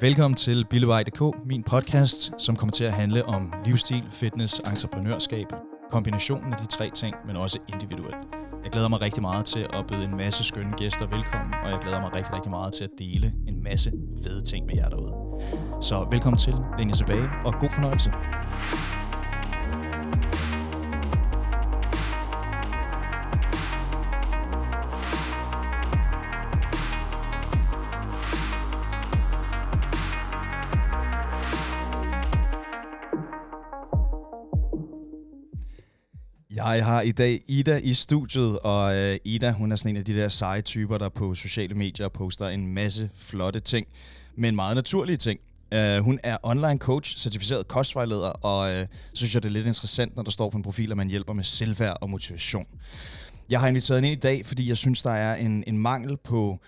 Velkommen til Billevej.dk, min podcast, som kommer til at handle om livsstil, fitness, entreprenørskab, kombinationen af de tre ting, men også individuelt. Jeg glæder mig rigtig meget til at byde en masse skønne gæster velkommen, og jeg glæder mig rigtig, rigtig meget til at dele en masse fede ting med jer derude. Så velkommen til, læn jer tilbage, og god fornøjelse. Jeg har i dag Ida i studiet, og øh, Ida, hun er sådan en af de der seje typer, der på sociale medier poster en masse flotte ting, men meget naturlige ting. Uh, hun er online coach, certificeret kostvejleder, og uh, så synes jeg, det er lidt interessant, når der står på en profil, at man hjælper med selvværd og motivation. Jeg har inviteret hende ind i dag, fordi jeg synes, der er en, en mangel på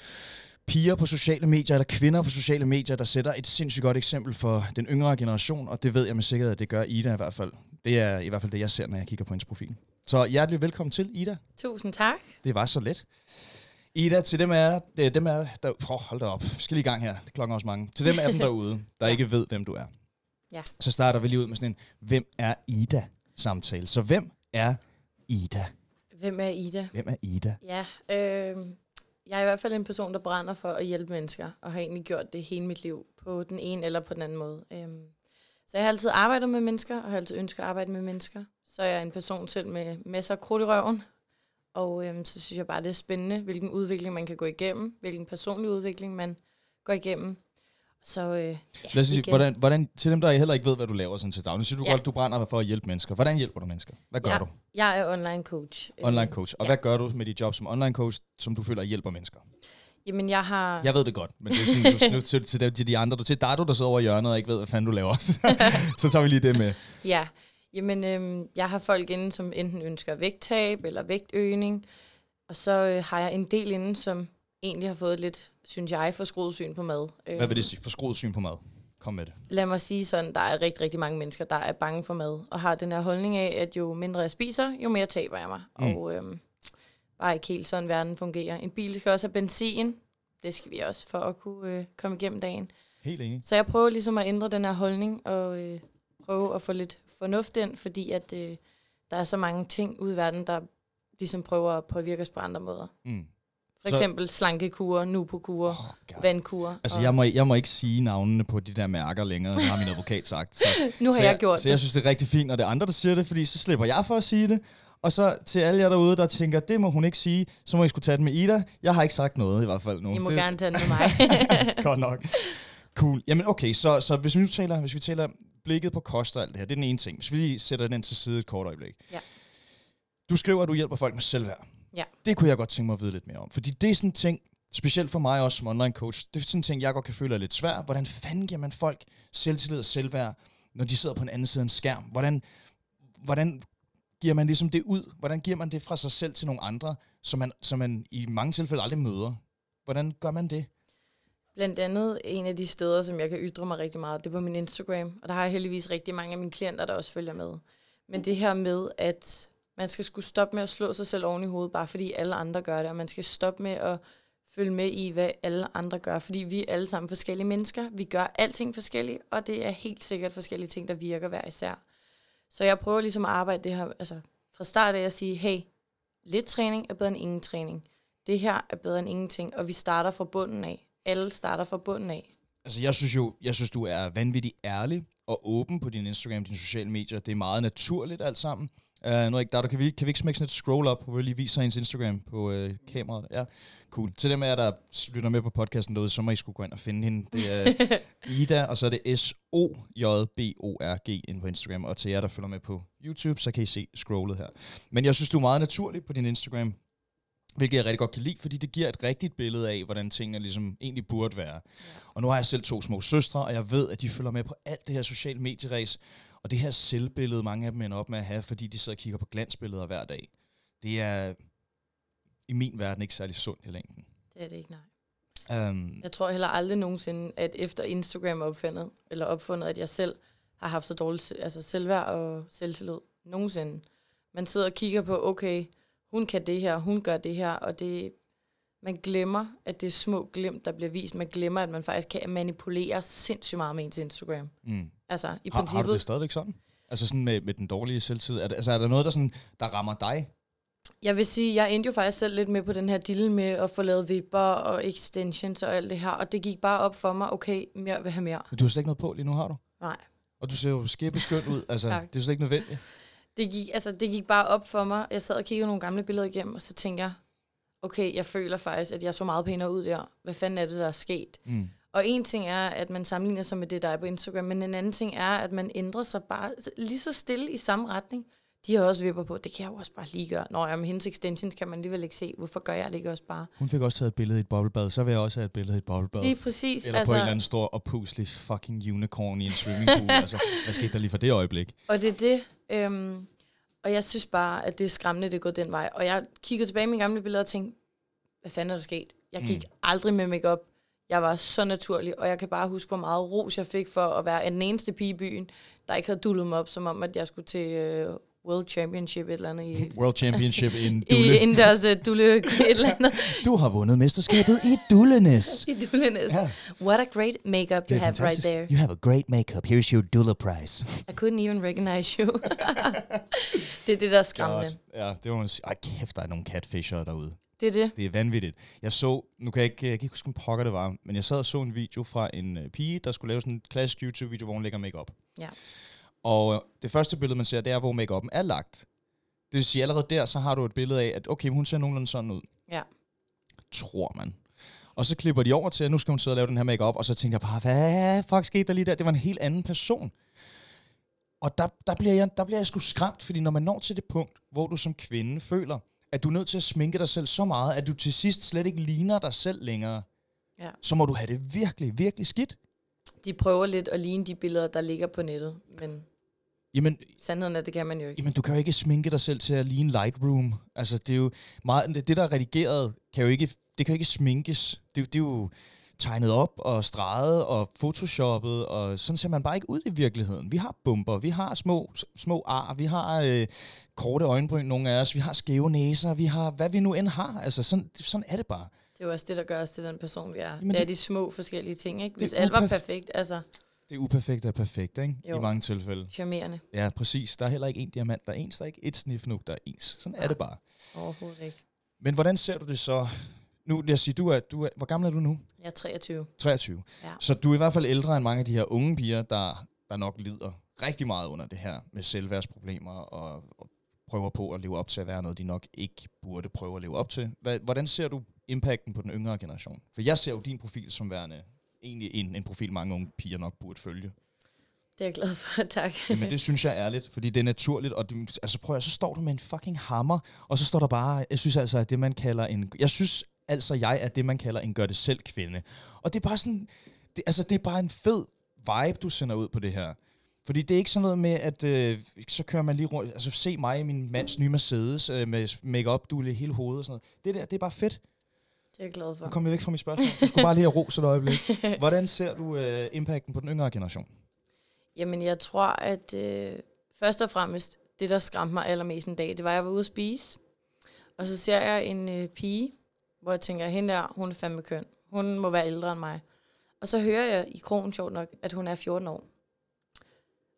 piger på sociale medier, eller kvinder på sociale medier, der sætter et sindssygt godt eksempel for den yngre generation, og det ved jeg med sikkerhed, at det gør Ida i hvert fald. Det er i hvert fald det, jeg ser, når jeg kigger på hendes profil. Så hjertelig velkommen til, Ida. Tusind tak. Det var så let. Ida, til dem er, det, dem er der, oh, hold da op, vi skal lige i gang her, det klokken også mange. Til dem af dem derude, der ja. ikke ved, hvem du er, ja. så starter vi lige ud med sådan en, hvem er Ida samtale. Så hvem er Ida? Hvem er Ida? Hvem er Ida? Ja, øh, jeg er i hvert fald en person, der brænder for at hjælpe mennesker, og har egentlig gjort det hele mit liv på den ene eller på den anden måde. Øh, så jeg har altid arbejdet med mennesker, og har altid ønsket at arbejde med mennesker. Så jeg er en person selv med masser af krudt i røven. Og øhm, så synes jeg bare, det er spændende, hvilken udvikling man kan gå igennem, hvilken personlig udvikling man går igennem. Så, øh, ja, Lad os sige, hvordan, hvordan, til dem, der heller ikke ved, hvad du laver sådan til daglig, så du ja. godt, du brænder for at hjælpe mennesker. Hvordan hjælper du mennesker? Hvad gør ja, du? Jeg er online coach. Online coach. Og ja. hvad gør du med dit job som online coach, som du føler hjælper mennesker? Jamen, jeg har... Jeg ved det godt, men det er sådan, du, til, til, til de andre. Du, til dig, du, der sidder over i hjørnet og ikke ved, hvad fanden du laver. så tager vi lige det med. Ja, jamen, øhm, jeg har folk inde, som enten ønsker vægttab eller vægtøgning. Og så øh, har jeg en del inde, som egentlig har fået lidt, synes jeg, forskruet syn på mad. Hvad vil det øhm, sige? Forskruet syn på mad? Kom med det. Lad mig sige sådan, der er rigtig, rigtig mange mennesker, der er bange for mad, og har den her holdning af, at jo mindre jeg spiser, jo mere taber jeg mig. Mm. Og øhm, bare ikke helt sådan, verden fungerer. En bil skal også have benzin, det skal vi også, for at kunne øh, komme igennem dagen. Helt enig. Så jeg prøver ligesom at ændre den her holdning, og øh, prøve at få lidt fornuft ind, fordi at øh, der er så mange ting ude i verden, der ligesom prøver at påvirke os på andre måder. Mm. For eksempel så, slankekur, nupokur, oh, vandkur. Altså, og jeg må, jeg må ikke sige navnene på de der mærker længere, har min advokat sagt. Så, nu har så jeg, jeg gjort Så jeg synes, det er rigtig fint, når det er andre, der siger det, fordi så slipper jeg for at sige det. Og så til alle jer derude, der tænker, det må hun ikke sige, så må I skulle tage det med Ida. Jeg har ikke sagt noget i hvert fald nu. I må det... gerne tage det med mig. Godt nok. Cool. Jamen okay, så, så hvis vi nu taler, hvis vi taler blikket på kost og alt det her, det er den ene ting. Hvis vi lige sætter den til side et kort øjeblik. Ja. Du skriver, at du hjælper folk med selvværd. Ja. Det kunne jeg godt tænke mig at vide lidt mere om. Fordi det er sådan en ting, specielt for mig også som online coach, det er sådan en ting, jeg godt kan føle er lidt svært. Hvordan fanden giver man folk selvtillid og selvværd, når de sidder på en anden side af en skærm? Hvordan, hvordan giver man ligesom det ud? Hvordan giver man det fra sig selv til nogle andre, som man, som man i mange tilfælde aldrig møder? Hvordan gør man det? Blandt andet en af de steder, som jeg kan ytre mig rigtig meget, det er på min Instagram. Og der har jeg heldigvis rigtig mange af mine klienter, der også følger med. Men det her med, at man skal skulle stoppe med at slå sig selv oven i hovedet, bare fordi alle andre gør det, og man skal stoppe med at følge med i, hvad alle andre gør, fordi vi er alle sammen forskellige mennesker. Vi gør alting forskelligt, og det er helt sikkert forskellige ting, der virker hver især. Så jeg prøver ligesom at arbejde det her, altså fra start af at sige, hey, lidt træning er bedre end ingen træning. Det her er bedre end ingenting, og vi starter fra bunden af. Alle starter fra bunden af. Altså jeg synes jo, jeg synes du er vanvittig ærlig og åben på din Instagram, dine sociale medier. Det er meget naturligt alt sammen. Uh, nu ikke der, kan, vi, kan vi ikke smække sådan et scroll op, hvor vi lige viser hendes Instagram på uh, kameraet? Ja, cool. Til dem af jer, der lytter med på podcasten derude, så må I skulle gå ind og finde hende. Det er Ida, og så er det S-O-J-B-O-R-G ind på Instagram. Og til jer, der følger med på YouTube, så kan I se scrollet her. Men jeg synes, du er meget naturlig på din Instagram. Hvilket jeg rigtig godt kan lide, fordi det giver et rigtigt billede af, hvordan tingene ligesom egentlig burde være. Ja. Og nu har jeg selv to små søstre, og jeg ved, at de følger med på alt det her sociale medieræs. Og det her selvbillede, mange af dem ender op med at have, fordi de sidder og kigger på glansbilleder hver dag, det er i min verden ikke særlig sundt i længden. Det er det ikke, nej. Um, jeg tror heller aldrig nogensinde, at efter Instagram er opfundet, eller opfundet, at jeg selv har haft så dårligt altså selvværd og selvtillid. Nogensinde. Man sidder og kigger på, okay, hun kan det her, hun gør det her, og det, Man glemmer, at det er små glimt, der bliver vist. Man glemmer, at man faktisk kan manipulere sindssygt meget med ens Instagram. Mm. Altså, i Har, princippet... har du det stadigvæk sådan? Altså sådan med, med den dårlige selvtid? Er, der, altså er der noget, der, sådan, der rammer dig? Jeg vil sige, jeg endte jo faktisk selv lidt med på den her deal med at få lavet vipper og extensions og alt det her. Og det gik bare op for mig, okay, mere vil have mere. Du har slet ikke noget på lige nu, har du? Nej. Og du ser jo skæbeskønt ud. Altså, det er slet ikke nødvendigt. Det gik, altså, det gik bare op for mig. Jeg sad og kiggede nogle gamle billeder igennem, og så tænkte jeg, okay, jeg føler faktisk, at jeg så meget pænere ud der. Hvad fanden er det, der er sket? Mm. Og en ting er, at man sammenligner sig med det, der er på Instagram, men en anden ting er, at man ændrer sig bare lige så stille i samme retning. De har også vipper på, det kan jeg jo også bare lige gøre. Nå, ja, med hendes extensions kan man alligevel ikke se. Hvorfor gør jeg det ikke også bare? Hun fik også taget et billede i et boblebad, så vil jeg også have et billede i et boblebad. Lige præcis. Eller altså, på en eller anden stor oppuslig fucking unicorn i en swimmingpool. altså, hvad skete der lige for det øjeblik? Og det er det. Øhm, og jeg synes bare, at det er skræmmende, det går den vej. Og jeg kiggede tilbage i mine gamle billeder og tænkte, hvad fanden er der sket? Jeg gik mm. aldrig med makeup. Jeg var så naturlig, og jeg kan bare huske, hvor meget ros jeg fik for at være den eneste pige i byen, der ikke havde dullet mig op, som om, at jeg skulle til uh, World Championship et eller andet i... World Championship in Dulle. I indendørs uh, dulle et eller andet. Du har vundet mesterskabet i Dullenes. I dullenes. Ja. What a great makeup you have fantastisk. right there. You have a great makeup. Here's your Dulle prize. I couldn't even recognize you. det er det, der er skræmmende. God. Ja, det må man sige. Ej, kæft, der er nogle catfisher derude. Det er det. Det er vanvittigt. Jeg så, nu kan jeg ikke, jeg kan ikke huske, om pokker det var, men jeg sad og så en video fra en øh, pige, der skulle lave sådan en klassisk YouTube-video, hvor hun lægger makeup. Ja. Og øh, det første billede, man ser, det er, hvor makeupen er lagt. Det vil sige, allerede der, så har du et billede af, at okay, hun ser nogenlunde sådan ud. Ja. Tror man. Og så klipper de over til, at nu skal hun sidde og lave den her makeup, og så tænker jeg bare, hvad fuck skete der lige der? Det var en helt anden person. Og der, der, bliver jeg, der bliver jeg sgu skræmt, fordi når man når til det punkt, hvor du som kvinde føler, at du er nødt til at sminke dig selv så meget, at du til sidst slet ikke ligner dig selv længere, Ja. så må du have det virkelig, virkelig skidt. De prøver lidt at ligne de billeder, der ligger på nettet, men Jamen, sandheden er, det kan man jo ikke. jamen, du kan jo ikke sminke dig selv til at ligne Lightroom. Altså, det er jo meget, det, det der er redigeret, kan jo ikke, det kan jo ikke sminkes. Det, det er jo tegnet op og streget og photoshoppet, og sådan ser man bare ikke ud i virkeligheden. Vi har bumper, vi har små, små ar, vi har øh, korte øjenbryn, nogle af os, vi har skæve næser, vi har hvad vi nu end har. Altså, sådan, sådan er det bare. Det er jo også det, der gør os til den person, vi er. Jamen, det er det- de små forskellige ting, ikke? Hvis er alt var perfekt, altså Det er uperfekt er perfekt, ikke? Jo. I mange tilfælde. charmerende. Ja, præcis. Der er heller ikke en diamant, der er ens. Der er ikke et snifnuk, der er ens. Sådan er Nej. det bare. Overhovedet ikke. Men hvordan ser du det så? Nu vil jeg sige, du er, du er, hvor gammel er du nu? Jeg er 23. 23. Ja. Så du er i hvert fald ældre end mange af de her unge piger, der, der nok lider rigtig meget under det her med selvværdsproblemer og, og prøver på at leve op til at være noget, de nok ikke burde prøve at leve op til. Hvordan ser du impacten på den yngre generation? For jeg ser jo din profil som værende egentlig en, en profil, mange unge piger nok burde følge. Det er jeg glad for, tak. Men det synes jeg er ærligt, fordi det er naturligt, og det, altså prøv at, så står du med en fucking hammer, og så står der bare, jeg synes altså, at det man kalder en, jeg synes altså, jeg er det, man kalder en gør-det-selv-kvinde. Og det er bare sådan, det, altså det er bare en fed vibe, du sender ud på det her. Fordi det er ikke sådan noget med, at øh, så kører man lige rundt, altså se mig i min mands nye Mercedes øh, med make-up dule i hele hovedet og sådan noget. Det der, det er bare fedt. Det er jeg glad for. Nu kom jeg væk fra mit spørgsmål. Du skulle bare lige have ros et øjeblik. Hvordan ser du øh, impacten på den yngre generation? Jamen, jeg tror, at øh, først og fremmest, det der skræmte mig allermest en dag, det var, at jeg var ude at spise. Og så ser jeg en øh, pige, hvor jeg tænker, hende der, hun er fandme køn. Hun må være ældre end mig. Og så hører jeg i krogen, sjovt nok, at hun er 14 år.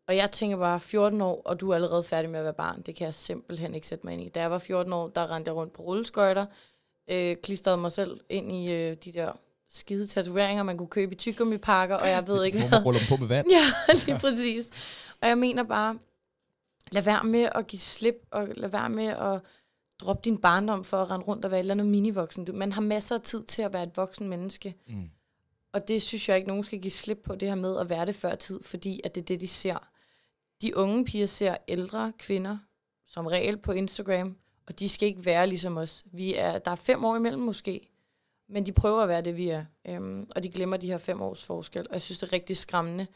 Og jeg tænker bare, 14 år, og du er allerede færdig med at være barn. Det kan jeg simpelthen ikke sætte mig ind i. Da jeg var 14 år, der rendte jeg rundt på rulleskøjter, øh, klistrede mig selv ind i øh, de der skide tatoveringer, man kunne købe i tyggegummipakker, og jeg ved ikke hvad. ruller dem på med vand. Ja, lige præcis. Og jeg mener bare, lad være med at give slip, og lad være med at droppe din barndom for at rende rundt og være et eller andet minivoksen. Du- Man har masser af tid til at være et voksen menneske. Mm. Og det synes jeg ikke, nogen skal give slip på, det her med at være det før tid, fordi at det er det, de ser. De unge piger ser ældre kvinder, som regel på Instagram, og de skal ikke være ligesom os. Vi er, der er fem år imellem måske, men de prøver at være det, vi er. Øhm, og de glemmer de her fem års forskel, og jeg synes, det er rigtig skræmmende,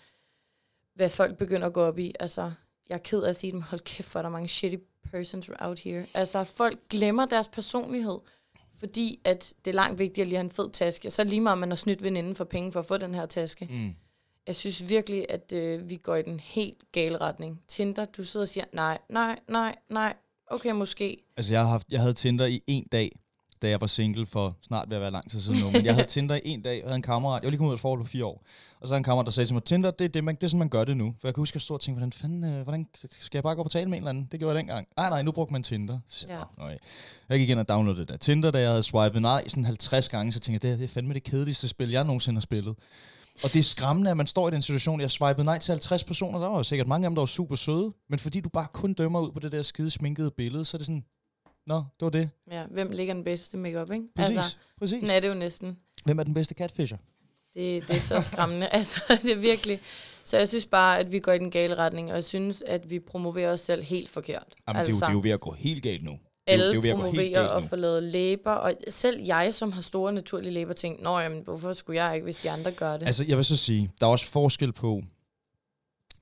hvad folk begynder at gå op i. Altså, jeg er ked af at sige det, men hold kæft, hvor er der mange shitty persons out here. Altså, folk glemmer deres personlighed, fordi at det er langt vigtigere lige at have en fed taske. Så lige meget, man har snydt veninden for penge for at få den her taske. Mm. Jeg synes virkelig, at øh, vi går i den helt gale retning. Tinder, du sidder og siger, nej, nej, nej, nej, okay, måske. Altså, jeg, har haft, jeg havde Tinder i en dag, da jeg var single for snart ved at være lang tid siden nu. Men jeg havde Tinder i en dag, og havde en kammerat. Jeg var lige kommet ud af et forhold på fire år. Og så havde en kammerat, der sagde til mig, Tinder, det er, det, man, det er sådan, man gør det nu. For jeg kan huske, at jeg stod og tænkte, hvordan fanden, øh, hvordan, skal jeg bare gå på tale med en eller anden? Det gjorde jeg dengang. Nej, nej, nu brugte man Tinder. Så, Ja. ja. Jeg gik ind og downloadede det der Tinder, da jeg havde swipet nej sådan 50 gange, så tænkte jeg, det, her, det er fandme det kedeligste spil, jeg nogensinde har spillet. Og det er skræmmende, at man står i den situation, jeg swipede nej til 50 personer, der var jo sikkert mange af dem, der var super søde, men fordi du bare kun dømmer ud på det der skide sminkede billede, så er det sådan, nå, det var det. Ja, hvem ligger den bedste makeup, ikke? Præcis, Altså, præcis. sådan er det jo næsten. Hvem er den bedste catfisher? Det, det er så skræmmende. altså, det er virkelig. Så jeg synes bare, at vi går i den gale retning, og jeg synes, at vi promoverer os selv helt forkert. Jamen, altså, det, er jo, det er jo ved at gå helt galt nu. Det er, jo- alle det er jo gå helt promoverer og får lavet læber, og selv jeg, som har store naturlige læber, tænkte, nå jamen, hvorfor skulle jeg ikke, hvis de andre gør det? Altså, jeg vil så sige, der er også forskel på,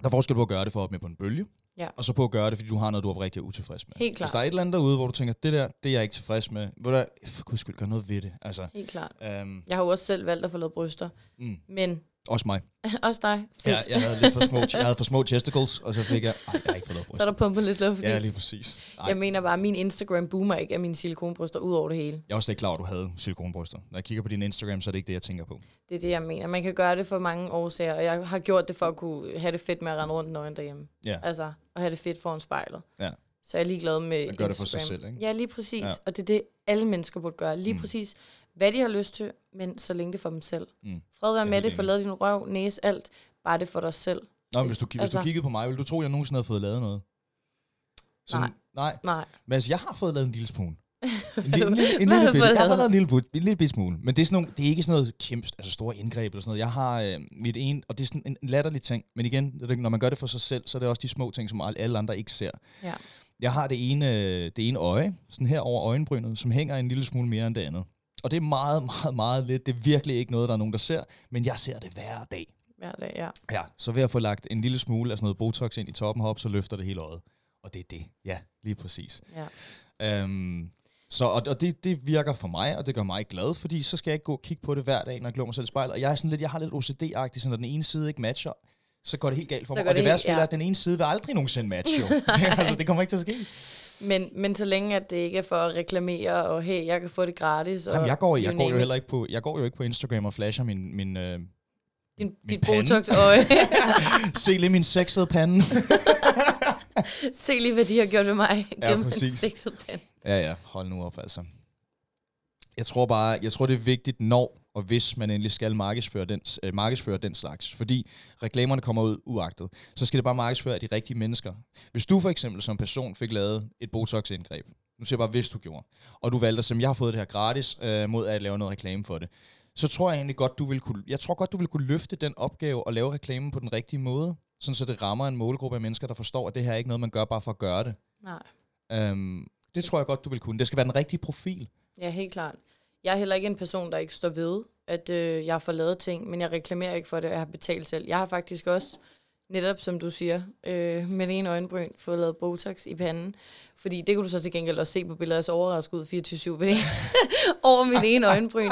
der er forskel på at gøre det for at op med på en bølge, Ja. og så på at gøre det, fordi du har noget, du er rigtig utilfreds med. Helt klart. Hvis der er et eller andet derude, hvor du tænker, det der, det er jeg ikke tilfreds med, hvor der, for guds skyld, gør noget ved det. Altså, Helt klart. øhm, Jeg har jo også selv valgt at få lavet bryster, mm, men også mig. også dig, fedt. Jeg, jeg, havde lidt for små, jeg havde for små testicles, og så fik jeg, ej, jeg har ikke fået noget bryst. Så er der pumpet lidt luft, fordi Ja, lige præcis. Ej, jeg mener bare, at min Instagram boomer ikke af mine silikonbryster ud over det hele. jeg er også ikke klar over, at du havde silikonbryster. Når jeg kigger på din Instagram, så er det ikke det, jeg tænker på. Det er det, jeg mener. Man kan gøre det for mange årsager, og jeg har gjort det for at kunne have det fedt med at rende rundt nøgen derhjemme. Ja. Altså, at have det fedt foran spejlet. Ja. Så jeg er ligeglad med Man gør det for sig Instagram. selv, ikke? Ja, lige præcis. Ja. Ja. Og det er det, alle mennesker burde gøre. Lige mm. præcis, hvad de har lyst til, men så længe det for dem selv. Mm. Fred være med det, få lavet din røv, næse, alt. Bare det for dig selv. Nå, men hvis du, hvis Altså- du kiggede på mig, ville du tro, at jeg nogensinde havde fået lavet noget? Nej. Nej. Nej. Men altså, jeg har fået lavet en lille smule. En lille, en lille, en lille fået jeg har lavet? en lille, en lille bitte smule. Men det er, sådan nogle, det er ikke sådan noget kæmpe, altså store indgreb eller sådan noget. Jeg har øh, mit ene, og det er sådan en latterlig ting. Men igen, når man gør det for sig selv, så er det også de små ting, som alle alle andre ikke ser. Ja. Jeg har det ene, øh, det ene øje, sådan her over øjenbrynet, som hænger en lille smule mere end det andet. Og det er meget, meget, meget lidt. Det er virkelig ikke noget, der er nogen, der ser. Men jeg ser det hver dag. Hver dag, ja. Ja, så ved at få lagt en lille smule af sådan noget Botox ind i toppen herop, så løfter det hele øjet. Og det er det. Ja, lige præcis. ja. Øhm, så, og, og det, det virker for mig, og det gør mig glad, fordi så skal jeg ikke gå og kigge på det hver dag, når jeg glor mig selv i spejlet. Og jeg er sådan lidt, jeg har lidt OCD-agtigt, så når den ene side ikke matcher, så går det helt galt for Så mig. Og det, det værste ja. er, at den ene side vil aldrig nogensinde matche, altså, det kommer ikke til at ske. Men, men så længe at det ikke er for at reklamere, og hey, jeg kan få det gratis. Og Jamen, jeg går, jeg går jo heller ikke på, jeg går jo ikke på Instagram og flasher min, min, øh, Din, min dit pande. Botox-øje. se lige min sexede pande. Se lige, hvad de har gjort ved mig. Ja, gennem en præcis. sexet pen. Ja, ja, hold nu op, altså. Jeg tror bare, jeg tror det er vigtigt, når og hvis man endelig skal markedsføre den, øh, markedsføre den slags. Fordi reklamerne kommer ud uagtet. Så skal det bare markedsføre af de rigtige mennesker. Hvis du for eksempel som person fik lavet et Botox-indgreb, nu siger jeg bare, hvis du gjorde, og du valgte at sige, jeg har fået det her gratis, øh, mod at lave noget reklame for det, så tror jeg egentlig godt, du vil kunne, jeg tror godt, du vil kunne løfte den opgave og lave reklamen på den rigtige måde, sådan så det rammer en målgruppe af mennesker, der forstår, at det her er ikke noget, man gør bare for at gøre det. Nej. Øhm, det tror jeg godt, du vil kunne. Det skal være den rigtige profil. Ja, helt klart. Jeg er heller ikke en person, der ikke står ved, at øh, jeg får lavet ting, men jeg reklamerer ikke for det, jeg har betalt selv. Jeg har faktisk også, netop som du siger, øh, med ene øjenbryn, fået lavet Botox i panden. Fordi det kunne du så til gengæld også se på billedet, jeg så overrasket ud 24-7 ved det, over mit ene øjenbryn.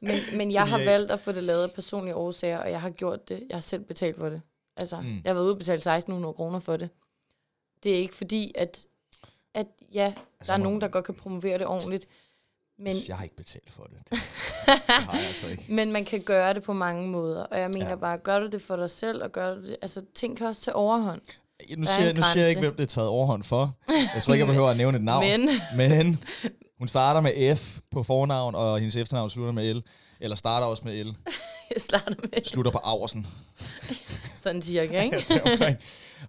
Men, men jeg har valgt at få det lavet af personlige årsager, og jeg har gjort det. Jeg har selv betalt for det. Altså, Mm. jeg har været ude og betale 1600 kroner for det. Det er ikke fordi, at, at ja, altså, der er nogen, der godt kan promovere det ordentligt. Men, Jeg har ikke betalt for det. Det, det har jeg altså ikke. men man kan gøre det på mange måder. Og jeg mener Ja. ja. bare, gør du det for dig selv, og gør du det... Altså, ting kan også tage overhånd. Nu Der er siger, nu siger jeg ikke, hvem det er taget overhånd for. Jeg tror ikke, jeg behøver at nævne et navn. Men, Men hun starter med F på fornavn, og hendes efternavn slutter med L. Eller starter også med L. jeg starter med Slutter på Aversen. sådan cirka, ikke? Deromkring.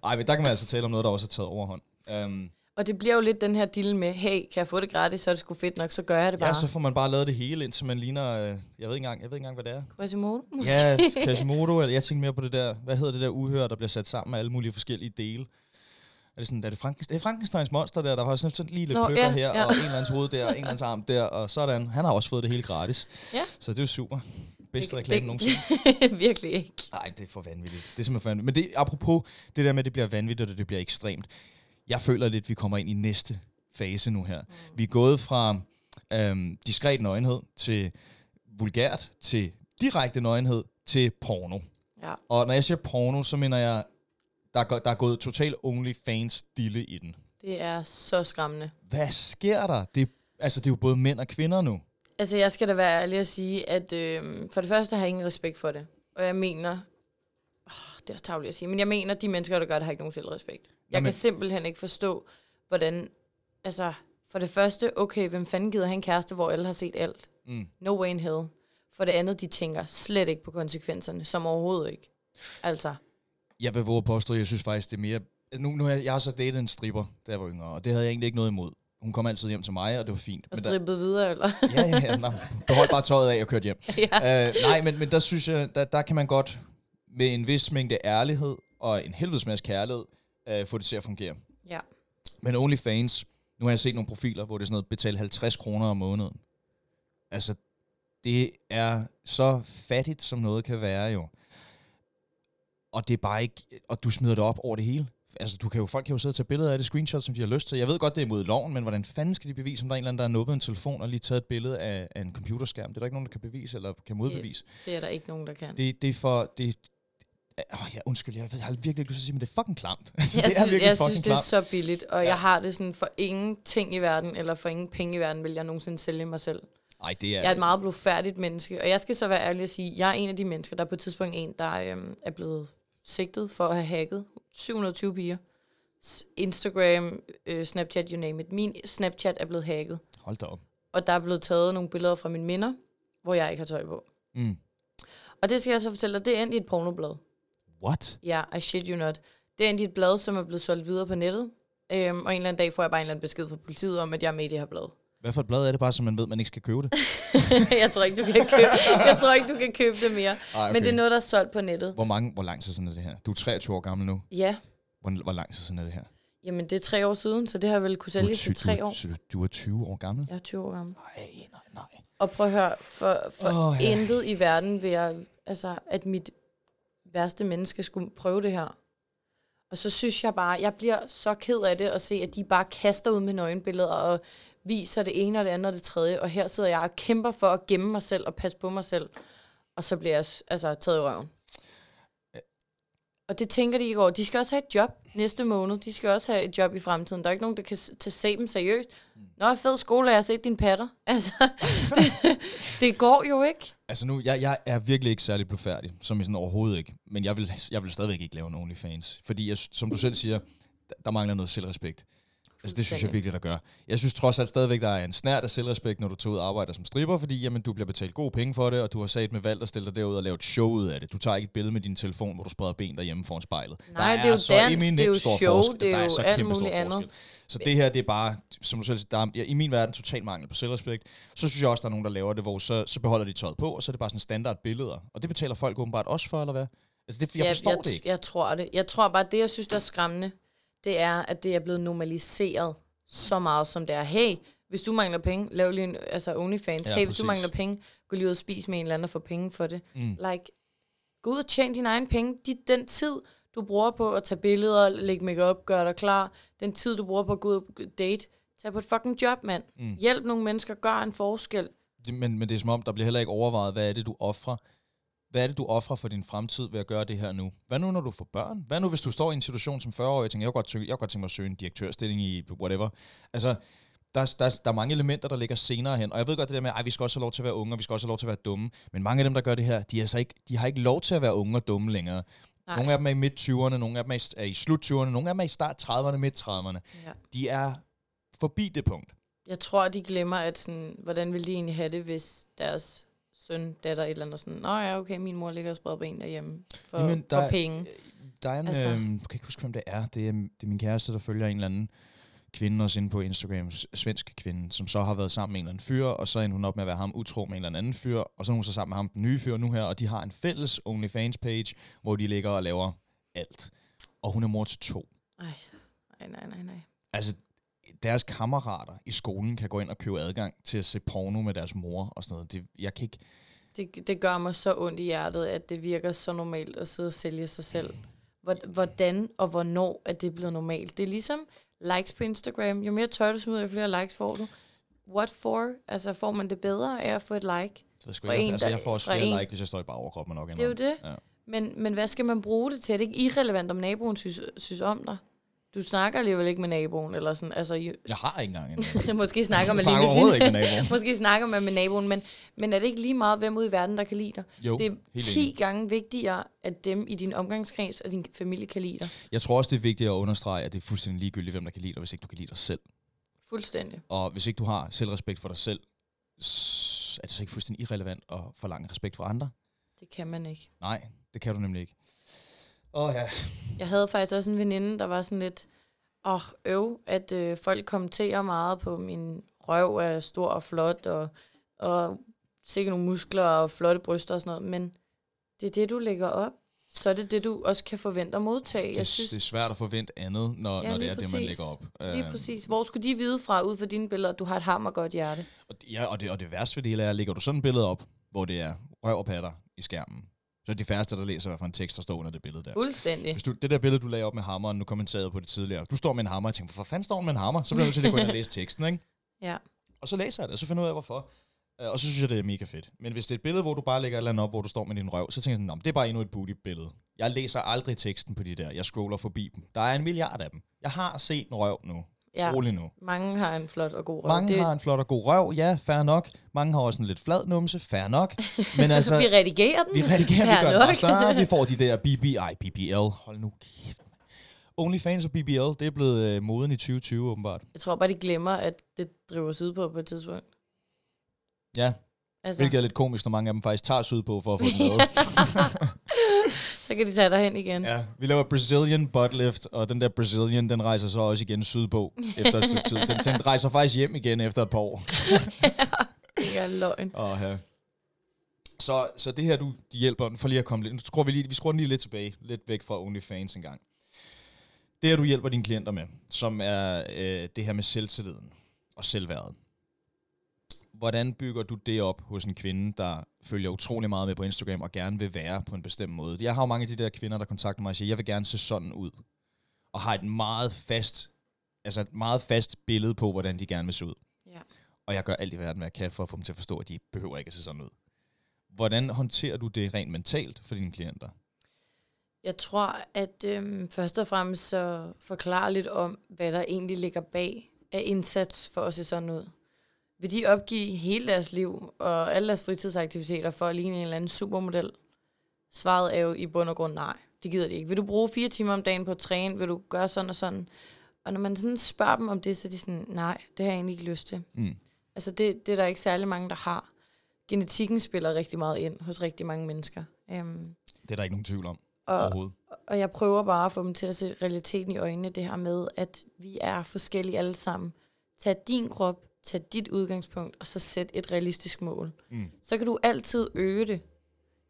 Ej, men der kan man altså tale om noget, der også er taget overhånd. Um, Og det bliver jo lidt den her deal med, hey, kan jeg få det gratis, så er det sgu fedt nok, så gør jeg det bare. ja, så får man bare lavet det hele, indtil man ligner... øh, Jeg ved ikke engang, jeg ved ikke engang hvad det er. Quasimodo, måske? Ja, Quasimodo, eller jeg tænkte mere på det der, hvad hedder det der uhør, der bliver sat sammen med alle mulige forskellige dele. Er det sådan, er det, Frankenstein, Frankensteins monster der, der har sådan, lige lidt Nå, pløkker ja, her, ja. og en eller andens hoved der, og en eller andens arm der, og sådan. Han har også fået det hele gratis. Ja. Så det er jo super. Bedste reklame det- nogensinde. Virkelig ikke. Nej, det er for vanvittigt. Det er simpelthen for vanvittigt. Men det, apropos det der med, at det bliver vanvittigt, og det bliver ekstremt. Jeg føler lidt, at vi kommer ind i næste fase nu her. Mm. Vi er gået fra øhm, diskret nøgenhed til vulgært, til direkte nøgenhed, til porno. Ja. Og når jeg siger porno, så mener jeg, der er, der er gået total OnlyFans dille i den. Det er så skræmmende. Hvad sker der? Det, altså, det er jo både mænd og kvinder nu. Altså, jeg skal da være ærlig at sige, at øh, for det første har jeg ingen respekt for det. Og jeg mener, oh, det er også tageligt at sige, men jeg mener, at de mennesker, der gør det, har ikke nogen selvrespekt. Jeg Jamen- kan simpelthen ikke forstå, hvordan, altså, for det første, okay, hvem fanden gider have en kæreste, hvor alle har set alt? Mm. No way in hell. For det andet, de tænker slet ikke på konsekvenserne, som overhovedet ikke. Altså, Jeg vil våge at påstå, at jeg synes faktisk, det er mere... Altså, nu, nu har jeg, jeg har så datet en stripper, da jeg var yngre, og det havde jeg egentlig ikke noget imod. Hun kom altid hjem til mig, og det var fint. og der, strippet videre, eller? ja, ja, ja. Nå, behold bare tøjet af og kørt hjem. ja. uh, nej, men, men der synes jeg, der, der kan man godt med en vis mængde ærlighed og en helvedes masse kærlighed uh, få det til at fungere. ja. Men OnlyFans, nu har jeg set nogle profiler, hvor det er sådan noget, betale 50 kroner om måneden. Altså, det er så fattigt, som noget kan være jo. Og det er bare ikke, og du smider det op over det hele. Altså, du kan jo, folk kan jo sidde og tage billeder af det, screenshots, som de har lyst til. Jeg ved godt, det er imod loven, men hvordan fanden skal de bevise, om der er en eller anden, der har nubbet en telefon og lige taget et billede af, af en computerskærm? Det er der ikke nogen, der kan bevise eller kan modbevise. Det er der ikke nogen, der kan. Det, det er for... Det, Oh, ja, undskyld, jeg har virkelig ikke lyst til at sige, men det er fucking klamt. Altså, Jeg, det er synes, virkelig jeg synes, det er klamt. så billigt, og Ja. jeg har det sådan, for ingenting i verden, eller for ingen penge i verden, vil jeg nogensinde sælge mig selv. Ej, det er... Jeg er et meget blodfærdigt menneske, og jeg skal så være ærlig at sige, jeg er en af de mennesker, der er på et tidspunkt en, der øhm, er blevet sigtet for at have hacket 720 piger. Instagram, øh, Snapchat, you name it. Min Snapchat er blevet hacket, Hold da op. og der er blevet taget nogle billeder fra mine minder, hvor jeg ikke har tøj på. Mm. Og det skal jeg så fortælle dig, det er endt i et pornoblad. What? Ja, I shit you not. Det er endt i et blad, som er blevet solgt videre på nettet. Øhm, og en eller anden dag får jeg bare en eller anden besked fra politiet om, at jeg er med i det her blad. Hvad for et blad er det bare, så man ved, man ikke skal købe det? jeg tror ikke, du kan købe, jeg tror ikke, du kan købe det mere. Ej, okay. Men det er noget, der er solgt på nettet. Hvor, mange, hvor lang tid siden er det her? Du er 23 år gammel nu. Ja, Hvor, hvor lang tid siden er det her? jamen det er tre år siden, så det har jeg vel kunne sælge til tre år. Så du, du er 20 år gammel? Jeg er 20 år gammel. Nej, nej, nej. Og prøv at høre, for, for oh, ja. intet i verden vil jeg, altså, at mit værste menneske skulle prøve det her. Og så synes jeg bare, jeg bliver så ked af det at se, at de bare kaster ud med nøgenbilleder og viser det ene og det andet og det tredje. Og her sidder jeg og kæmper for at gemme mig selv og passe på mig selv. Og så bliver jeg altså, taget i røven. Og det tænker de ikke over. De skal også have et job næste måned. De skal også have et job i fremtiden. Der er ikke nogen, der kan tage se dem seriøst. Nå, fed skole, jeg har set din patter. Altså, det, det går jo ikke. Altså nu, jeg, jeg er virkelig ikke særlig blufærdig, som i sådan overhovedet ikke. Men jeg vil, jeg vil stadigvæk ikke lave en OnlyFans. Fordi, jeg, som du selv siger, der mangler noget selvrespekt. Altså det synes jeg virkelig, der gør. Jeg synes trods alt stadigvæk, der er en snært af selvrespekt, når du tager ud og arbejder som stripper, fordi jamen, du bliver betalt gode penge for det, og du har sat med valgt at stille dig derud og lave et show ud af det. Du tager ikke et billede med din telefon, hvor du spreder ben derhjemme foran spejlet. Nej, Der det er jo så dans, det er jo stor show, forskel. det er Der jo så alt muligt andet. forskel. Så det her, det er bare, som du selv siger, der er, ja, i min verden total mangel på selvrespekt. Så synes jeg også, der er nogen, der laver det, hvor så, så beholder de tøjet på, og så er det bare sådan standard billeder. Og det betaler folk åbenbart også for, eller hvad? Altså det, jeg forstår jeg, det ikke. Jeg tror det. Jeg tror bare, det jeg synes, der er skræmmende, det er, at det er blevet normaliseret så meget, som det er. Hey, hvis du mangler penge, lav lige en altså OnlyFans. Ja, hey, hvis præcis. du mangler penge, gå lige ud og spis med en eller anden og få penge for det. Mm. Like, gå ud og tjene dine egne penge. De, den tid, du bruger på at tage billeder, lægge makeup, gøre dig klar, den tid, du bruger på at gå ud og date, tag på et fucking job, mand. Mm. Hjælp nogle mennesker, gør en forskel. Men, men det er som om, der bliver heller ikke overvejet, hvad er det, du offrer? Hvad er det, du offrer for din fremtid ved at gøre det her nu? Hvad nu, når du får børn? Hvad nu, hvis du står i en situation som 40-årig og tænker, jeg godt, jeg godt tænke mig at søge en direktørstilling i whatever. Altså, der, er- der, er- der er mange elementer, der ligger senere hen. Og jeg ved godt det der med, at vi skal også have lov til at være unge, og vi skal også have lov til at være dumme. Men mange af dem, der gør det her, de, er altså ikke, de har ikke lov til at være unge og dumme længere. Nej. Nogle af dem er i midt-20'erne, nogle af dem er i, i slut-20'erne, nogle af dem er i start-30'erne, midt-30'erne. Ja. De er forbi det punkt. Jeg tror, de glemmer, at sådan, hvordan ville de egentlig have det, hvis deres søn, datter, et eller andet sådan, Nå ja, okay, min mor ligger og spreder ben derhjemme for, Jamen, der for er- penge. Der er en, Altså- jeg kan ikke huske, hvem det er. Det er, det er min kæreste, der følger en eller anden kvinde også inde på Instagram, svensk kvinde, som så har været sammen med en eller anden fyr, og så ender hun op med at være ham utro med en eller anden fyr, og så er hun så sammen med ham, den nye fyr nu her, og de har en fælles OnlyFans-page, hvor de ligger og laver alt. Og hun er mor til to. Ej, nej, nej, nej, nej. Altså, deres kammerater i skolen kan gå ind og købe adgang til at se porno med deres mor og sådan noget. Det, jeg kan ikke... Det, det gør mig så ondt i hjertet, at det virker så normalt at sidde og sælge sig selv. Hvor- Hvordan og hvornår er det blevet normalt? Det er ligesom likes på Instagram. Jo mere tøj du smider, jo flere likes får du. What for? Altså, får man det bedre af at få et like? Det er sgu ikke, en, altså, jeg får også flere en- like, hvis jeg står i bare overkrop, men nok Det er jo det. Ja. Men, men hvad skal man bruge det til? Er det ikke irrelevant, om naboen synes, synes om dig? Du snakker alligevel ikke med naboen, eller sådan, altså, jo, Jeg har ikke engang en. måske snakker man lige ved overhovedet ikke med naboen. Måske snakker man med naboen, men, men er det ikke lige meget, hvem ude i verden, der kan lide dig? Jo, det er helt 10 enig. gange vigtigere, at dem i din omgangskreds og din familie kan lide dig. Jeg tror også, det er vigtigt at understrege, at det er fuldstændig ligegyldigt, hvem der kan lide dig, hvis ikke du kan lide dig selv. Fuldstændig. Og hvis ikke du har selvrespekt for dig selv, er det så ikke fuldstændig irrelevant at forlange respekt for andre? Det kan man ikke. Nej, det kan du nemlig ikke. Åh oh, ja. Jeg havde faktisk også en veninde, der var sådan lidt, åh, oh, øv, at øh, folk kommenterer meget på min røv er stor og flot, og, og sikkert nogle muskler og flotte bryster og sådan noget, men det er det, du lægger op. Så er det det, du også kan forvente at modtage. Det, Jeg synes, det er svært at forvente andet, når, Ja, når det er det, man præcis. lægger op. lige Øh, præcis. Hvor skulle de vide fra, ud fra dine billeder, at du har et hammer godt hjerte? Og, ja, og det, og det værste ved det hele er, at lægger du sådan et billede op, hvor det er røv og patter i skærmen, så er de færreste, der læser, hvad for en tekst, der står under det billede der. Fuldstændig. Hvis du, det der billede, du lagde op med hammeren, nu kommenterede på det tidligere. Du står med en hammer, og jeg tænker, hvorfor fanden står med en hammer? Så bliver jeg nødt til at gå ind og læse teksten, ikke? Ja. Og så læser jeg det, og så finder jeg ud af, hvorfor. Øh, Og så synes jeg, det er mega fedt. Men hvis det er et billede, hvor du bare lægger et eller andet op, hvor du står med din røv, så tænker jeg sådan, "Nå, men det er bare endnu et booty-billede. Jeg læser aldrig teksten på de der. Jeg scroller forbi dem. Der er en milliard af dem. Jeg har set en røv nu. Ja. Rolig nu. Mange har en flot og god røv. Mange det, har en flot og god røv, ja, fair nok. Mange har også en lidt flad numse, fair nok. Men altså, vi redigerer den. vi redigerer, Fair vi gør nok. større. Vi får de der BB, ej, BBL. Hold nu kæft. OnlyFans og BBL, det er blevet øh, moden i 2020 åbenbart. Jeg tror bare, de glemmer, at det driver syd på på et tidspunkt. Ja, Altså, hvilket er lidt komisk, når mange af dem faktisk tager syd på for at få den med. Så kan de tage dig hen igen. Ja, vi laver Brazilian butt lift, og den der Brazilian, den rejser så også igen sydpå efter et stykke tid. Den, den rejser faktisk hjem igen efter et par år. Det er løgn. Og, ja. Så, så det her, du hjælper, for lige at komme lidt, nu skruer vi, lige, vi skruer den lige lidt tilbage, lidt væk fra OnlyFans en gang. Det her, du hjælper dine klienter med, som er øh, det her med selvtilliden og selvværdet. Hvordan bygger du det op hos en kvinde, der følger utrolig meget med på Instagram og gerne vil være på en bestemt måde? Jeg har jo mange af de der kvinder, der kontakter mig og siger, jeg vil gerne se sådan ud. Og har et meget fast, altså et meget fast billede på, hvordan de gerne vil se ud. Ja. Og jeg gør alt i verden, hvad jeg kan for at få dem til at forstå, at de behøver ikke at se sådan ud. Hvordan håndterer du det rent mentalt for dine klienter? Jeg tror, at øhm, først og fremmest så forklare lidt om, hvad der egentlig ligger bag af indsats for at se sådan ud. Vil de opgive hele deres liv og alle deres fritidsaktiviteter for at ligne en eller anden supermodel? Svaret er jo i bund og grund nej. Det gider de ikke. Vil du bruge fire timer om dagen på at træne? Vil du gøre sådan og sådan? Og når man sådan spørger dem om det, så er de sådan, nej, det har jeg egentlig ikke lyst til. Mm. Altså det, det er der ikke særlig mange, der har. Genetikken spiller rigtig meget ind hos rigtig mange mennesker. Um, Det er der ikke nogen tvivl om og, overhovedet. og jeg prøver bare at få dem til at se realiteten i øjnene, det her med, at vi er forskellige alle sammen. Tag din krop, tag dit udgangspunkt, og så sæt et realistisk mål. Mm. Så kan du altid øge det.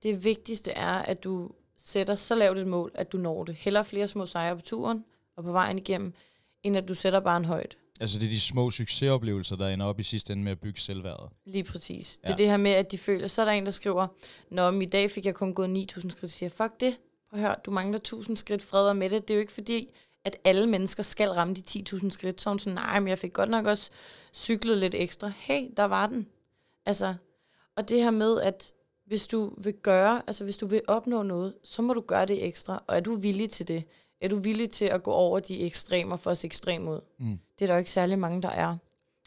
Det vigtigste er, at du sætter så lavt et mål, at du når det. Heller flere små sejre på turen og på vejen igennem, end at du sætter bare en højt. Altså det er de små succesoplevelser, der ender op i sidste ende med at bygge selvværdet. Lige præcis. Det Ja. er det her med, at de føler, så er der en, der skriver, Nå, men i dag fik jeg kun gået 9.000 skridt. Så siger fuck det. Prøv at høre, du mangler 1.000 skridt, fred og med det. Det er jo ikke fordi, at alle mennesker skal ramme de 10.000 skridt. Så hun sådan, nej, men jeg fik godt nok også cyklet lidt ekstra. Hey, der var den. Altså, og det her med, at hvis du vil gøre, altså hvis du vil opnå noget, så må du gøre det ekstra. Og er du villig til det? Er du villig til at gå over de ekstremer for at se ekstrem ud? Mm. Det er der jo ikke særlig mange, der er.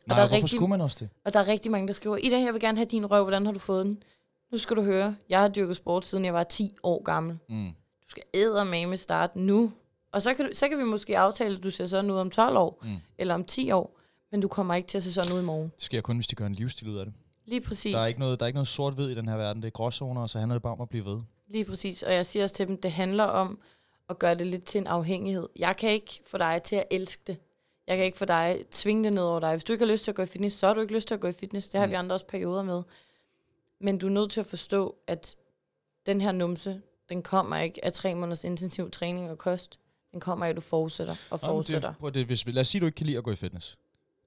Nej, der er rigtig- skulle man også det? Og der er rigtig mange, der skriver, Ida, jeg vil gerne have din røv, hvordan har du fået den? Nu skal du høre, jeg har dyrket sport, siden jeg var 10 år gammel. Mm. Du skal eddermame starte nu. Og så kan, du, så kan vi måske aftale, at du ser sådan ud om 12 år, Mm. eller om 10 år, men du kommer ikke til at se sådan ud i morgen. Det sker kun, hvis de gør en livsstil ud af det. Lige præcis. Der er, ikke noget, der er ikke noget sort-hvid i den her verden. Det er gråzoner, og så handler det bare om at blive ved. Lige præcis. Og jeg siger også til dem, det handler om at gøre det lidt til en afhængighed. Jeg kan ikke få dig til at elske det. Jeg kan ikke få dig tvinge det ned over dig. Hvis du ikke har lyst til at gå i fitness, så har du ikke lyst til at gå i fitness. Det har Mm. vi andre også perioder med. Men du er nødt til at forstå, at den her numse, den kommer ikke af tre måneders intensiv træning og kost. Den kommer af, at du fortsætter og fortsætter. Det, prøv, det, hvis, lad os sige, at du ikke kan lide at gå i fitness.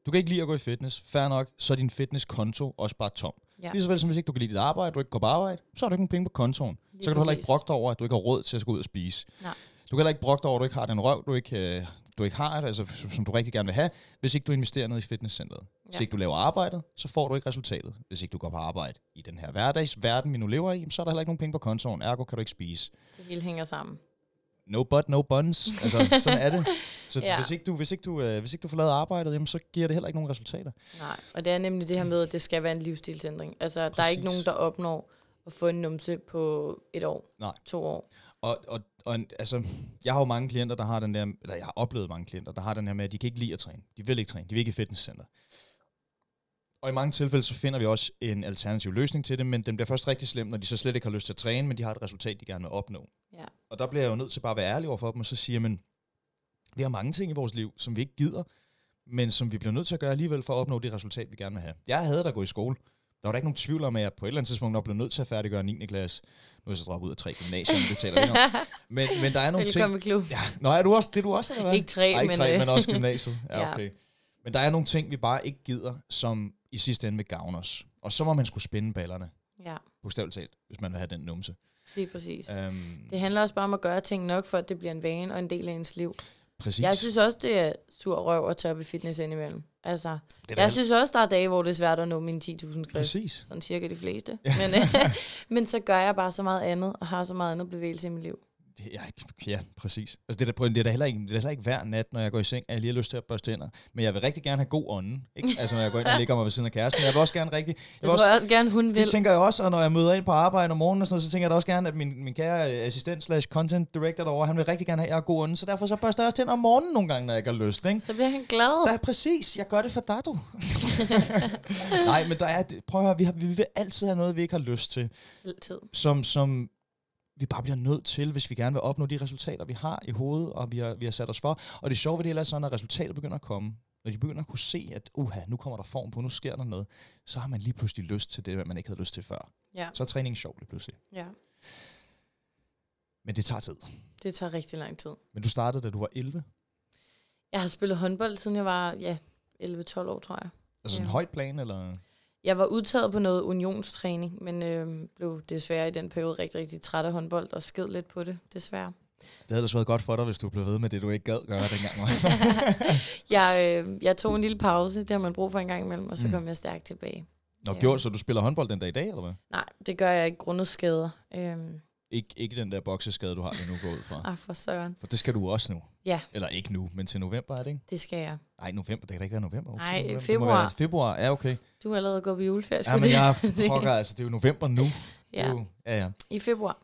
Du kan ikke lide at gå i fitness. Fair nok, så er din fitnesskonto også bare tom. Ja. Lige så vel som hvis ikke du kan lide dit arbejde, du ikke går på arbejde, så har du ikke nogen penge på kontoen. Lige så kan du heller ikke præcis. brokke dig over, at du ikke har råd til at gå ud og spise. Nej. Du kan heller ikke brokke dig over, at du ikke har den røv, du ikke, øh, du ikke har, altså, som du rigtig gerne vil have, hvis ikke du investerer noget i fitnesscenteret. Hvis Ja. ikke du laver arbejdet, så får du ikke resultatet. Hvis ikke du går på arbejde i den her hverdagsverden, vi nu lever i, så er der heller ikke nogen penge på kontoen. Ergo kan du ikke spise. Det hele hænger sammen. No butt, no buns. Altså, sådan er det. Så Ja. hvis, ikke du, hvis, ikke du, øh, hvis ikke du får lavet arbejdet, jamen, så giver det heller ikke nogen resultater. Nej, og det er nemlig det her med, at det skal være en livsstilsændring. Altså, der er ikke Præcis. nogen, der opnår at få en numse på et år, Nej. to år. Og, og, og en- altså, jeg har jo mange klienter, der har den der, eller jeg har oplevet mange klienter, der har den her med, at de kan ikke lide at træne. De vil ikke træne. De vil ikke i fitnesscenter. Og i mange tilfælde, så finder vi også en alternativ løsning til det, men den bliver først rigtig slem, når de så slet ikke har lyst til at træne, men de har et resultat, de gerne vil opnå. Ja. Og der bliver jeg jo nødt til bare at være ærlig over for dem, og så sige, men vi har mange ting i vores liv, som vi ikke gider, men som vi bliver nødt til at gøre alligevel for at opnå det resultat, vi gerne vil have. Jeg havde da gå i skole. Der var der ikke nogen tvivl om, at jeg på et eller andet tidspunkt nok blev nødt til at færdiggøre 9. klasse. Nu er jeg så droppet ud af tre gymnasier, men det taler ikke om. Men, men der er nogle ting... Velkommen klub. Ja, nå, er du også, det er du også, eller hvad? Ikke tre, Ej, ikke men... tre, øh, men også gymnasiet. Ja, Ja. okay. Men der er nogle ting, vi bare ikke gider, som i sidste ende vil gavne os. Og så må man skulle spænde ballerne, Ja, bogstaveligt talt, hvis man vil have den numse. lige præcis. Um, Det handler også bare om at gøre ting nok, for at det bliver en vane og en del af ens liv. præcis. Jeg synes også, det er sur røv at tage op i fitness indimellem. Altså, jeg synes også, der er dage, hvor det er svært at nå mine 10.000 skridt. Præcis. Sådan cirka de fleste. Men, øh, men så gør jeg bare så meget andet, og har så meget andet bevægelse i mit liv. Ja, ja, præcis. Altså, det, er da, det, er da heller ikke, det er da heller ikke hver nat, når jeg går i seng, at jeg lige har lyst til at børste tænder. Men jeg vil rigtig gerne have god ånden. Ikke? Altså, når jeg går ind og ligger mig ved siden af kæresten. Jeg vil også gerne rigtig... Jeg Det vil tror også, jeg også gerne, hun vil. det tænker jeg også, og når jeg møder ind på arbejde om morgenen og sådan noget, så tænker jeg da også gerne, at min, min kære øh, assistent slash content director derovre, han vil rigtig gerne have, at jeg har god ånden. Så derfor så børster jeg også tænder om morgenen nogle gange, når jeg ikke har lyst. Ikke? Så bliver han glad. Der er præcis, jeg gør det for dig, du. Nej, men der er, prøv at høre, vi, har, vi vil altid have noget, vi ikke har lyst til, Altid. som, som vi bare bliver nødt til, hvis vi gerne vil opnå de resultater, vi har i hovedet, og vi har, vi har sat os for. Og det sjove ved det hele er sådan, at resultater begynder at komme. Når de begynder at kunne se, at uha, nu kommer der form på, nu sker der noget, så har man lige pludselig lyst til det, man ikke havde lyst til før. Ja. Så er træningen sjov lige pludselig. ja. Men det tager tid. Det tager rigtig lang tid. Men du startede, da du var 11. Jeg har spillet håndbold, siden jeg var ja, 11-12 år, tror jeg. Altså sådan en Ja. højt plan, eller? Jeg var udtaget på noget unionstræning, men øh, blev desværre i den periode rigtig, rigtig træt af håndbold og sked lidt på det, desværre. Det havde ellers været godt for dig, hvis du blev ved med det, du ikke gad gøre dengang. Jeg, øh, jeg tog en lille pause, det har man brug for en gang imellem, og så Mm. mm. kom jeg stærkt tilbage. Nå, Ja. gjorde, så du spiller håndbold den dag i dag, eller hvad? Nej, det gør jeg ikke grundet skader. Øhm, Ikke, ikke den der bokseskade, du har lige nu går ud fra. ah, for søren. For det skal du også nu. Ja. Eller ikke nu, men til november, er det ikke? Det skal jeg. Nej, november, det kan da ikke være november. oktober, Nej, november. Februar. være Februar, ja, okay. Du har allerede gået på juleferie. Ja, men jeg fucker, altså, det er jo november nu. Det er ja, jo- ja, ja. i februar.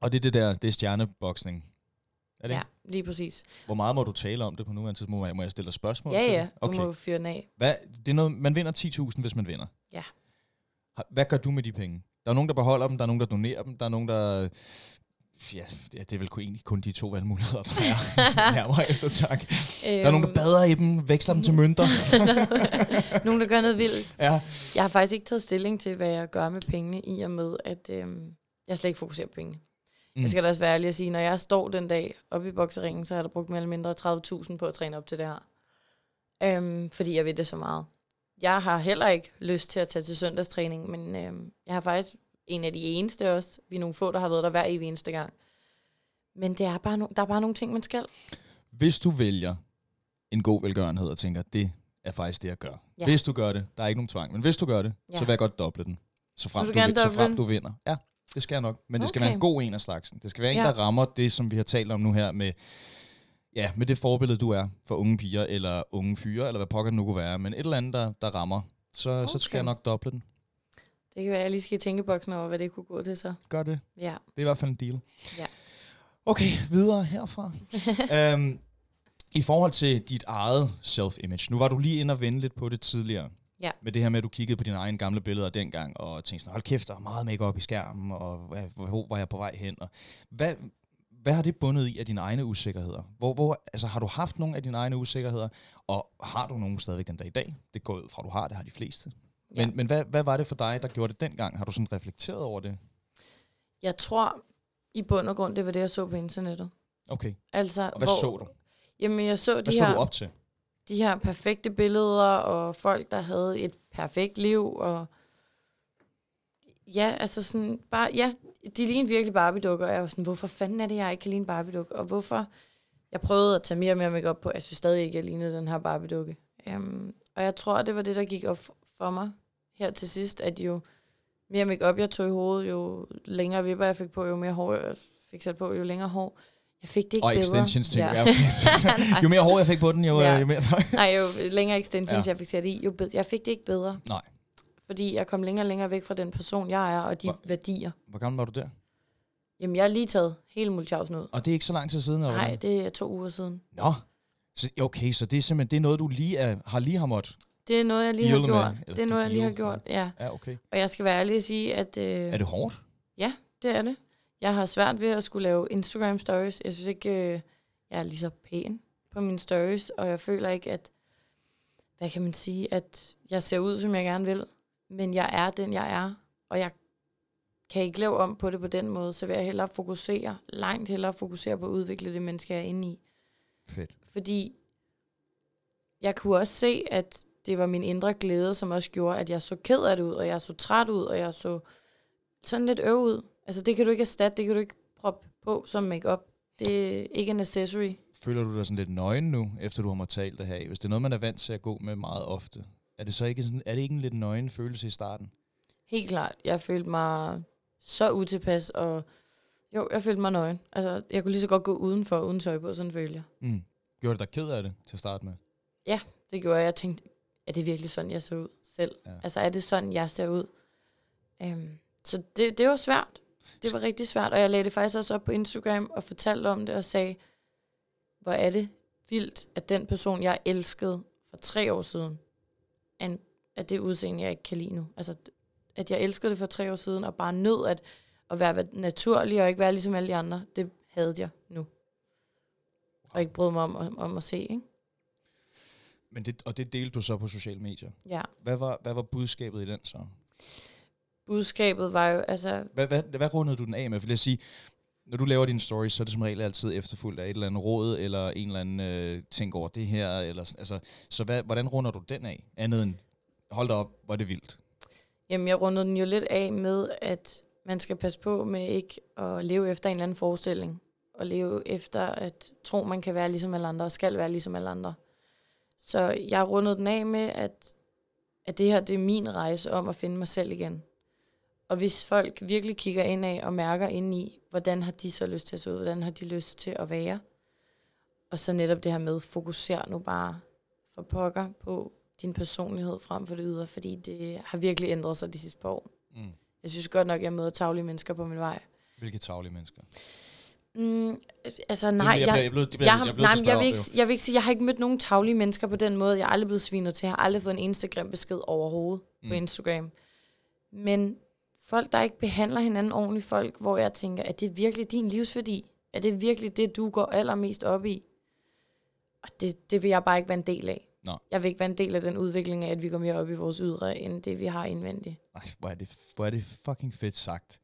Og det er det der, det er stjerneboksning. Er det Ja, ikke? lige præcis. Hvor meget må du tale om det på nuværende tidspunkt? Må jeg, stille dig spørgsmål? Ja, ja, du Okay. må fyre den af. Hvad, det er noget, man vinder 10.000, hvis man vinder. Ja. Hvad gør du med de penge? Der er nogen, der beholder dem, der er nogen, der donerer dem, der er nogen, der... Ja, det er- vel kun- egentlig kun de to valgmuligheder, der er nærmere efter tak. Der er nogen, der Øhm, bader i dem, veksler dem til mønter. nogen, der gør noget vildt. ja. Jeg har faktisk ikke taget stilling til, hvad jeg gør med pengene, i og med, at øhm, jeg slet ikke fokuserer på pengene. Mm. Jeg skal da også være ærlig at sige, når jeg står den dag oppe i bokseringen, så har jeg da brugt mere eller mindre 30.000 på at træne op til det her. Øhm, fordi jeg ved det så meget. Jeg har heller ikke lyst til at tage til søndagstræning, men øhm, jeg har faktisk en af de eneste også. Vi er nogle få, der har været der hver evig eneste gang. Men det er bare no- der er bare nogle ting, man skal. Hvis du vælger en god velgørenhed og tænker, det er faktisk det, jeg gør. Ja. Hvis du gør det, der er ikke nogen tvang, men hvis du gør det, ja. Så vil jeg godt doble den. Så frem, du, du så frem du vinder. Ja, det skal jeg nok. Men det skal Okay. være en god en af slagsen. Det skal være en, Ja. der rammer det, som vi har talt om nu her med, ja, med det forbillede, du er for unge piger, eller unge fyre, eller hvad pokker det nu kunne være. Men et eller andet, der, der rammer, så, okay. så skal jeg nok doble den. Det kan være, at jeg lige skal i tænkeboksen over, hvad det kunne gå til så. Gør det. Ja. Det er i hvert fald en deal. Ja. Okay, videre herfra. um, I forhold til dit eget self-image, nu var du lige inde og vende lidt på det tidligere. Ja. Med det her med, at du kiggede på dine egne gamle billeder dengang, og tænkte sådan, hold kæft, der er meget make i skærmen, og hvor, hvor var jeg på vej hen? Og hvad, hvad har det bundet i af dine egne usikkerheder? Hvor, hvor, altså, har du haft nogle af dine egne usikkerheder, og har du nogen stadigvæk den dag i dag? Det går ud fra, du har, det har de fleste. Men, Ja. men hvad, hvad var det for dig, der gjorde det dengang? Har du sådan reflekteret over det? Jeg tror i bund og grund, det var det, jeg så på internettet. Okay, Altså, og hvad så du? Jamen, jeg så Hvad de så her, du op til? de her perfekte billeder, og folk, der havde et perfekt liv, og ja, altså sådan, bare, ja, de lignede virkelig Barbie-dukker, og jeg var sådan, hvorfor fanden er det, jeg ikke kan ligne Barbie-dukke, og hvorfor, jeg prøvede at tage mere og mere make på, jeg synes stadig ikke, jeg lignede den her Barbie-dukke. Um, og jeg tror, det var det, der gik op for mig her til sidst, at jo mere make jeg tog i hovedet, jo længere vipper jeg fik på, jo mere hår jeg fik sat på, jo længere hår, Jeg fik det ikke Og bedre. extensions, tænker Ja. jeg. Jo mere hår jeg fik på den, jo, Ja. jo mere... Nej, jo længere extensions ja. jeg fik sat i, jo bedre. Jeg fik det ikke bedre. Nej. Fordi jeg kom længere og længere væk fra den person, jeg er, og de Hvor- værdier. Hvor gammel var du der? Jamen, jeg har lige taget hele Mulchausen ud. Og det er ikke så lang tid siden, eller Nej, det er to uger siden. Nå. Så, okay, så det er simpelthen det er noget, du lige er, har lige har måttet. Det er noget, jeg lige har med, gjort. Det er noget, jeg lige har gjort, ja. Ja, okay. Og jeg skal være ærlig og sige, at øh, Er det hårdt? det er det. Jeg har svært ved at skulle lave Instagram stories. Jeg synes ikke, øh, jeg er lige så pæn på mine stories, og jeg føler ikke, at, hvad kan man sige, at jeg ser ud, som jeg gerne vil, men jeg er den, jeg er, og jeg kan ikke lave om på det på den måde, så vil jeg hellere fokusere, langt hellere fokusere på at udvikle det menneske, jeg er inde i. Fedt. Fordi jeg kunne også se, at det var min indre glæde, som også gjorde, at jeg så ked af det ud, og jeg så træt ud, og jeg så sådan lidt øv ud. Altså det kan du ikke erstatte, det kan du ikke proppe på som makeup. Det er ikke en accessory. Føler du dig sådan lidt nøgen nu, efter du har måttet tale det her? Hvis det er noget, man er vant til at gå med meget ofte, er det så ikke, sådan, er det ikke en lidt nøgen følelse i starten? Helt klart. Jeg følte mig så utilpas, og jo, jeg følte mig nøgen. Altså, jeg kunne lige så godt gå udenfor, uden tøj på, sådan følte jeg. Mm. Gjorde det dig ked af det til at starte med? Det gjorde jeg. Jeg tænkte, er det virkelig sådan, jeg ser ud selv? Ja. Ja. Altså, er det sådan, jeg ser ud? Um, så det, det var svært. Det var rigtig svært, og jeg lagde det faktisk også op på Instagram og fortalte om det og sagde, hvor er det vildt, at den person, jeg elskede for tre år siden, en- er det udseende, jeg ikke kan lide nu. Altså, at jeg elskede det for tre år siden, og bare nød at, at være naturlig og ikke være ligesom alle de andre, det havde jeg nu. Og ikke brød mig om, om, om at se, ikke? Men det, og det delte du så på sociale medier. Ja. Hvad var, hvad var budskabet i den så? Budskabet var jo, altså, Hvad, hvad, hvad rundede du den af med? For lad os sige, når du laver dine stories, så er det som regel altid efterfulgt af et eller andet råd, eller en eller anden øh, ting over det her. Eller, altså, så hvad, hvordan runder du den af? Andet end, hold da op, hvor er det vildt. Jamen, jeg rundede den jo lidt af med, at man skal passe på med ikke at leve efter en eller anden forestilling. Og leve efter at tro, man kan være ligesom alle andre, og skal være ligesom alle andre. Så jeg rundede den af med, at, at det her det er min rejse om at finde mig selv igen. Og hvis folk virkelig kigger ind af og mærker ind i, hvordan har de så lyst til at se ud, hvordan har de lyst til at være. Og så netop det her med, fokuser nu bare for pokker på din personlighed frem for det ydre, fordi det har virkelig ændret sig de sidste par år. Mm. Jeg synes godt nok, at jeg møder taglige mennesker på min vej. Hvilke taglige mennesker? Mm, altså nej, jeg, jeg, jeg, vil ikke, jeg vil ikke sige, jeg har ikke mødt nogen taglige mennesker på den måde. Jeg er aldrig blevet svinet til. Jeg har aldrig fået en Instagram-besked overhovedet mm. på. Instagram. Men folk, der ikke behandler hinanden ordentligt, folk, hvor jeg tænker, er det virkelig din livsværdi? Er det virkelig det, du går allermest op i? Og det, det vil jeg bare ikke være en del af. Nå. Jeg vil ikke være en del af den udvikling af, at vi går mere op i vores ydre, end det, vi har indvendigt. Ej, hvor er, det, hvor er det fucking fedt sagt.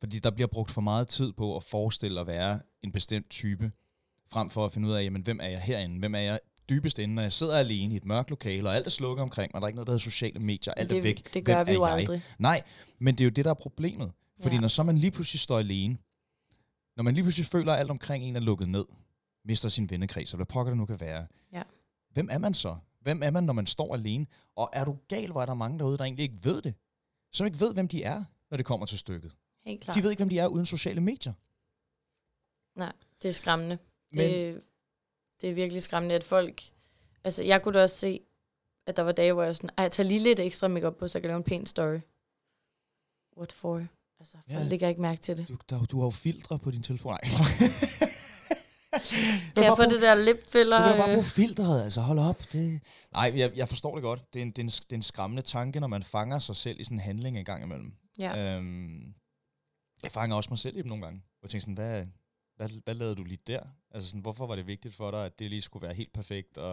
Fordi der bliver brugt for meget tid på at forestille at være en bestemt type, frem for at finde ud af, jamen, hvem er jeg herinde? Hvem er jeg dybest inde, når jeg sidder alene i et mørkt lokale, og alt er slukket omkring mig, der er ikke noget, der hedder sociale medier, alt det, er væk. Det gør Hvem vi jo aldrig. Nej, men det er jo det, der er problemet. Fordi Ja. når så man lige pludselig står alene, når man lige pludselig føler, at alt omkring en er lukket ned, mister sin vennekreds, og hvad pokker det nu kan være, Ja. hvem er man så? Hvem er man, når man står alene? Og er du gal, hvor er der mange derude, der egentlig ikke ved det? Som ikke ved, hvem de er, når det kommer til stykket. Helt klart. De ved ikke, hvem de er uden sociale medier. Det er skræmmende. Men Det, det er virkelig skræmmende, at folk... Altså, jeg kunne da også se, at der var dage, hvor jeg sådan, ej, tag lige lidt ekstra makeup på, så jeg kan lave en pæn story. What for? Altså, folk Ja. lægger ikke mærke til det. du, der, du har jo filtre på din telefon. Nej. Kan jeg få det der lipfiller? Du kan bare øh, bruge filteret, altså hold op. Det... Nej, jeg, jeg forstår det godt. Det er, en, det, er en, det er en skræmmende tanke, når man fanger sig selv i sådan en handling en gang imellem. Ja. Øhm, jeg fanger også mig selv i dem nogle gange. Og tænker sådan, hvad, hvad, hvad lavede du lige der? Altså sådan, hvorfor var det vigtigt for dig, at det lige skulle være helt perfekt? Og,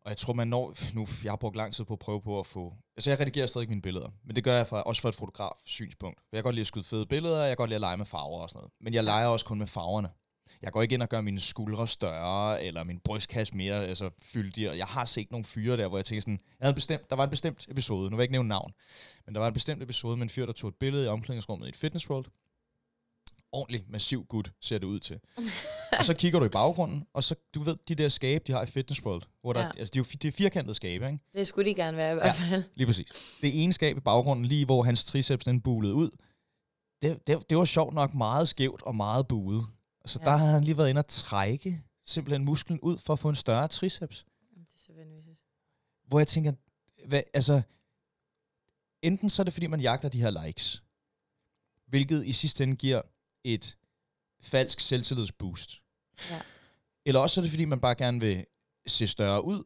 og jeg tror, man når... Nu, jeg har brugt lang tid på at prøve på at få... Altså, jeg redigerer stadig mine billeder. Men det gør jeg for, også for et fotograf synspunkt. Jeg kan godt lide at skyde fede billeder, jeg kan godt lide at lege med farver og sådan noget. Men jeg leger også kun med farverne. Jeg går ikke ind og gør mine skuldre større, eller min brystkasse mere altså, fyldig. Jeg har set nogle fyre der, hvor jeg tænker sådan, jeg havde bestemt, der var en bestemt episode, nu vil jeg ikke nævne navn, men der var en bestemt episode med en fyr, der tog et billede i omklædningsrummet i et Fitness World. Ordentlig, massiv gut ser det ud til. og så kigger du i baggrunden, og så, du ved, de der skabe, de har i Fitness World, hvor der, Ja. ja. altså, de er jo det er firkantede skabe, ikke? Det skulle de gerne være i hvert fald. Lige præcis. Det ene skab i baggrunden, lige hvor hans triceps den bulede ud, det, det, det var sjovt nok meget skævt og meget buet. Så Ja. der havde han lige været inde og trække simpelthen musklen ud for at få en større triceps. Det er så vanvittigt. Hvor jeg tænker, hvad, altså, enten så er det fordi, man jagter de her likes, hvilket i sidste ende giver et falsk selvtillidsboost. Ja. Eller også er det fordi, man bare gerne vil se større ud,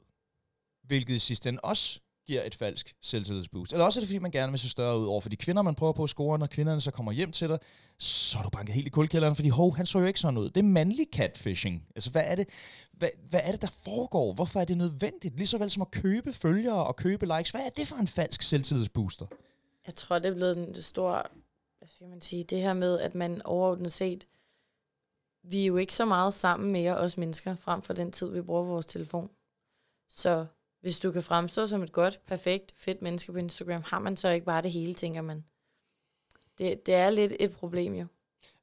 hvilket i sidste ende også giver et falsk selvtillidsboost. Eller også er det fordi, man gerne vil se større ud over for de kvinder, man prøver på at score, når kvinderne så kommer hjem til dig, så er du banket helt i kuldkælderen, fordi hov, han så jo ikke sådan ud. Det er mandlig catfishing. Altså, hvad er det, hvad, hvad er det, der foregår? Hvorfor er det nødvendigt? Lige så vel som at købe følgere og købe likes. Hvad er det for en falsk selvtillidsbooster? Jeg tror, det er blevet en stor, hvad skal man sige, det her med, at man overordnet set, vi er jo ikke så meget sammen mere, os mennesker, frem for den tid, vi bruger på vores telefon. Så hvis du kan fremstå som et godt, perfekt, fedt menneske på Instagram, har man så ikke bare det hele, tænker man. Det, det er lidt et problem jo.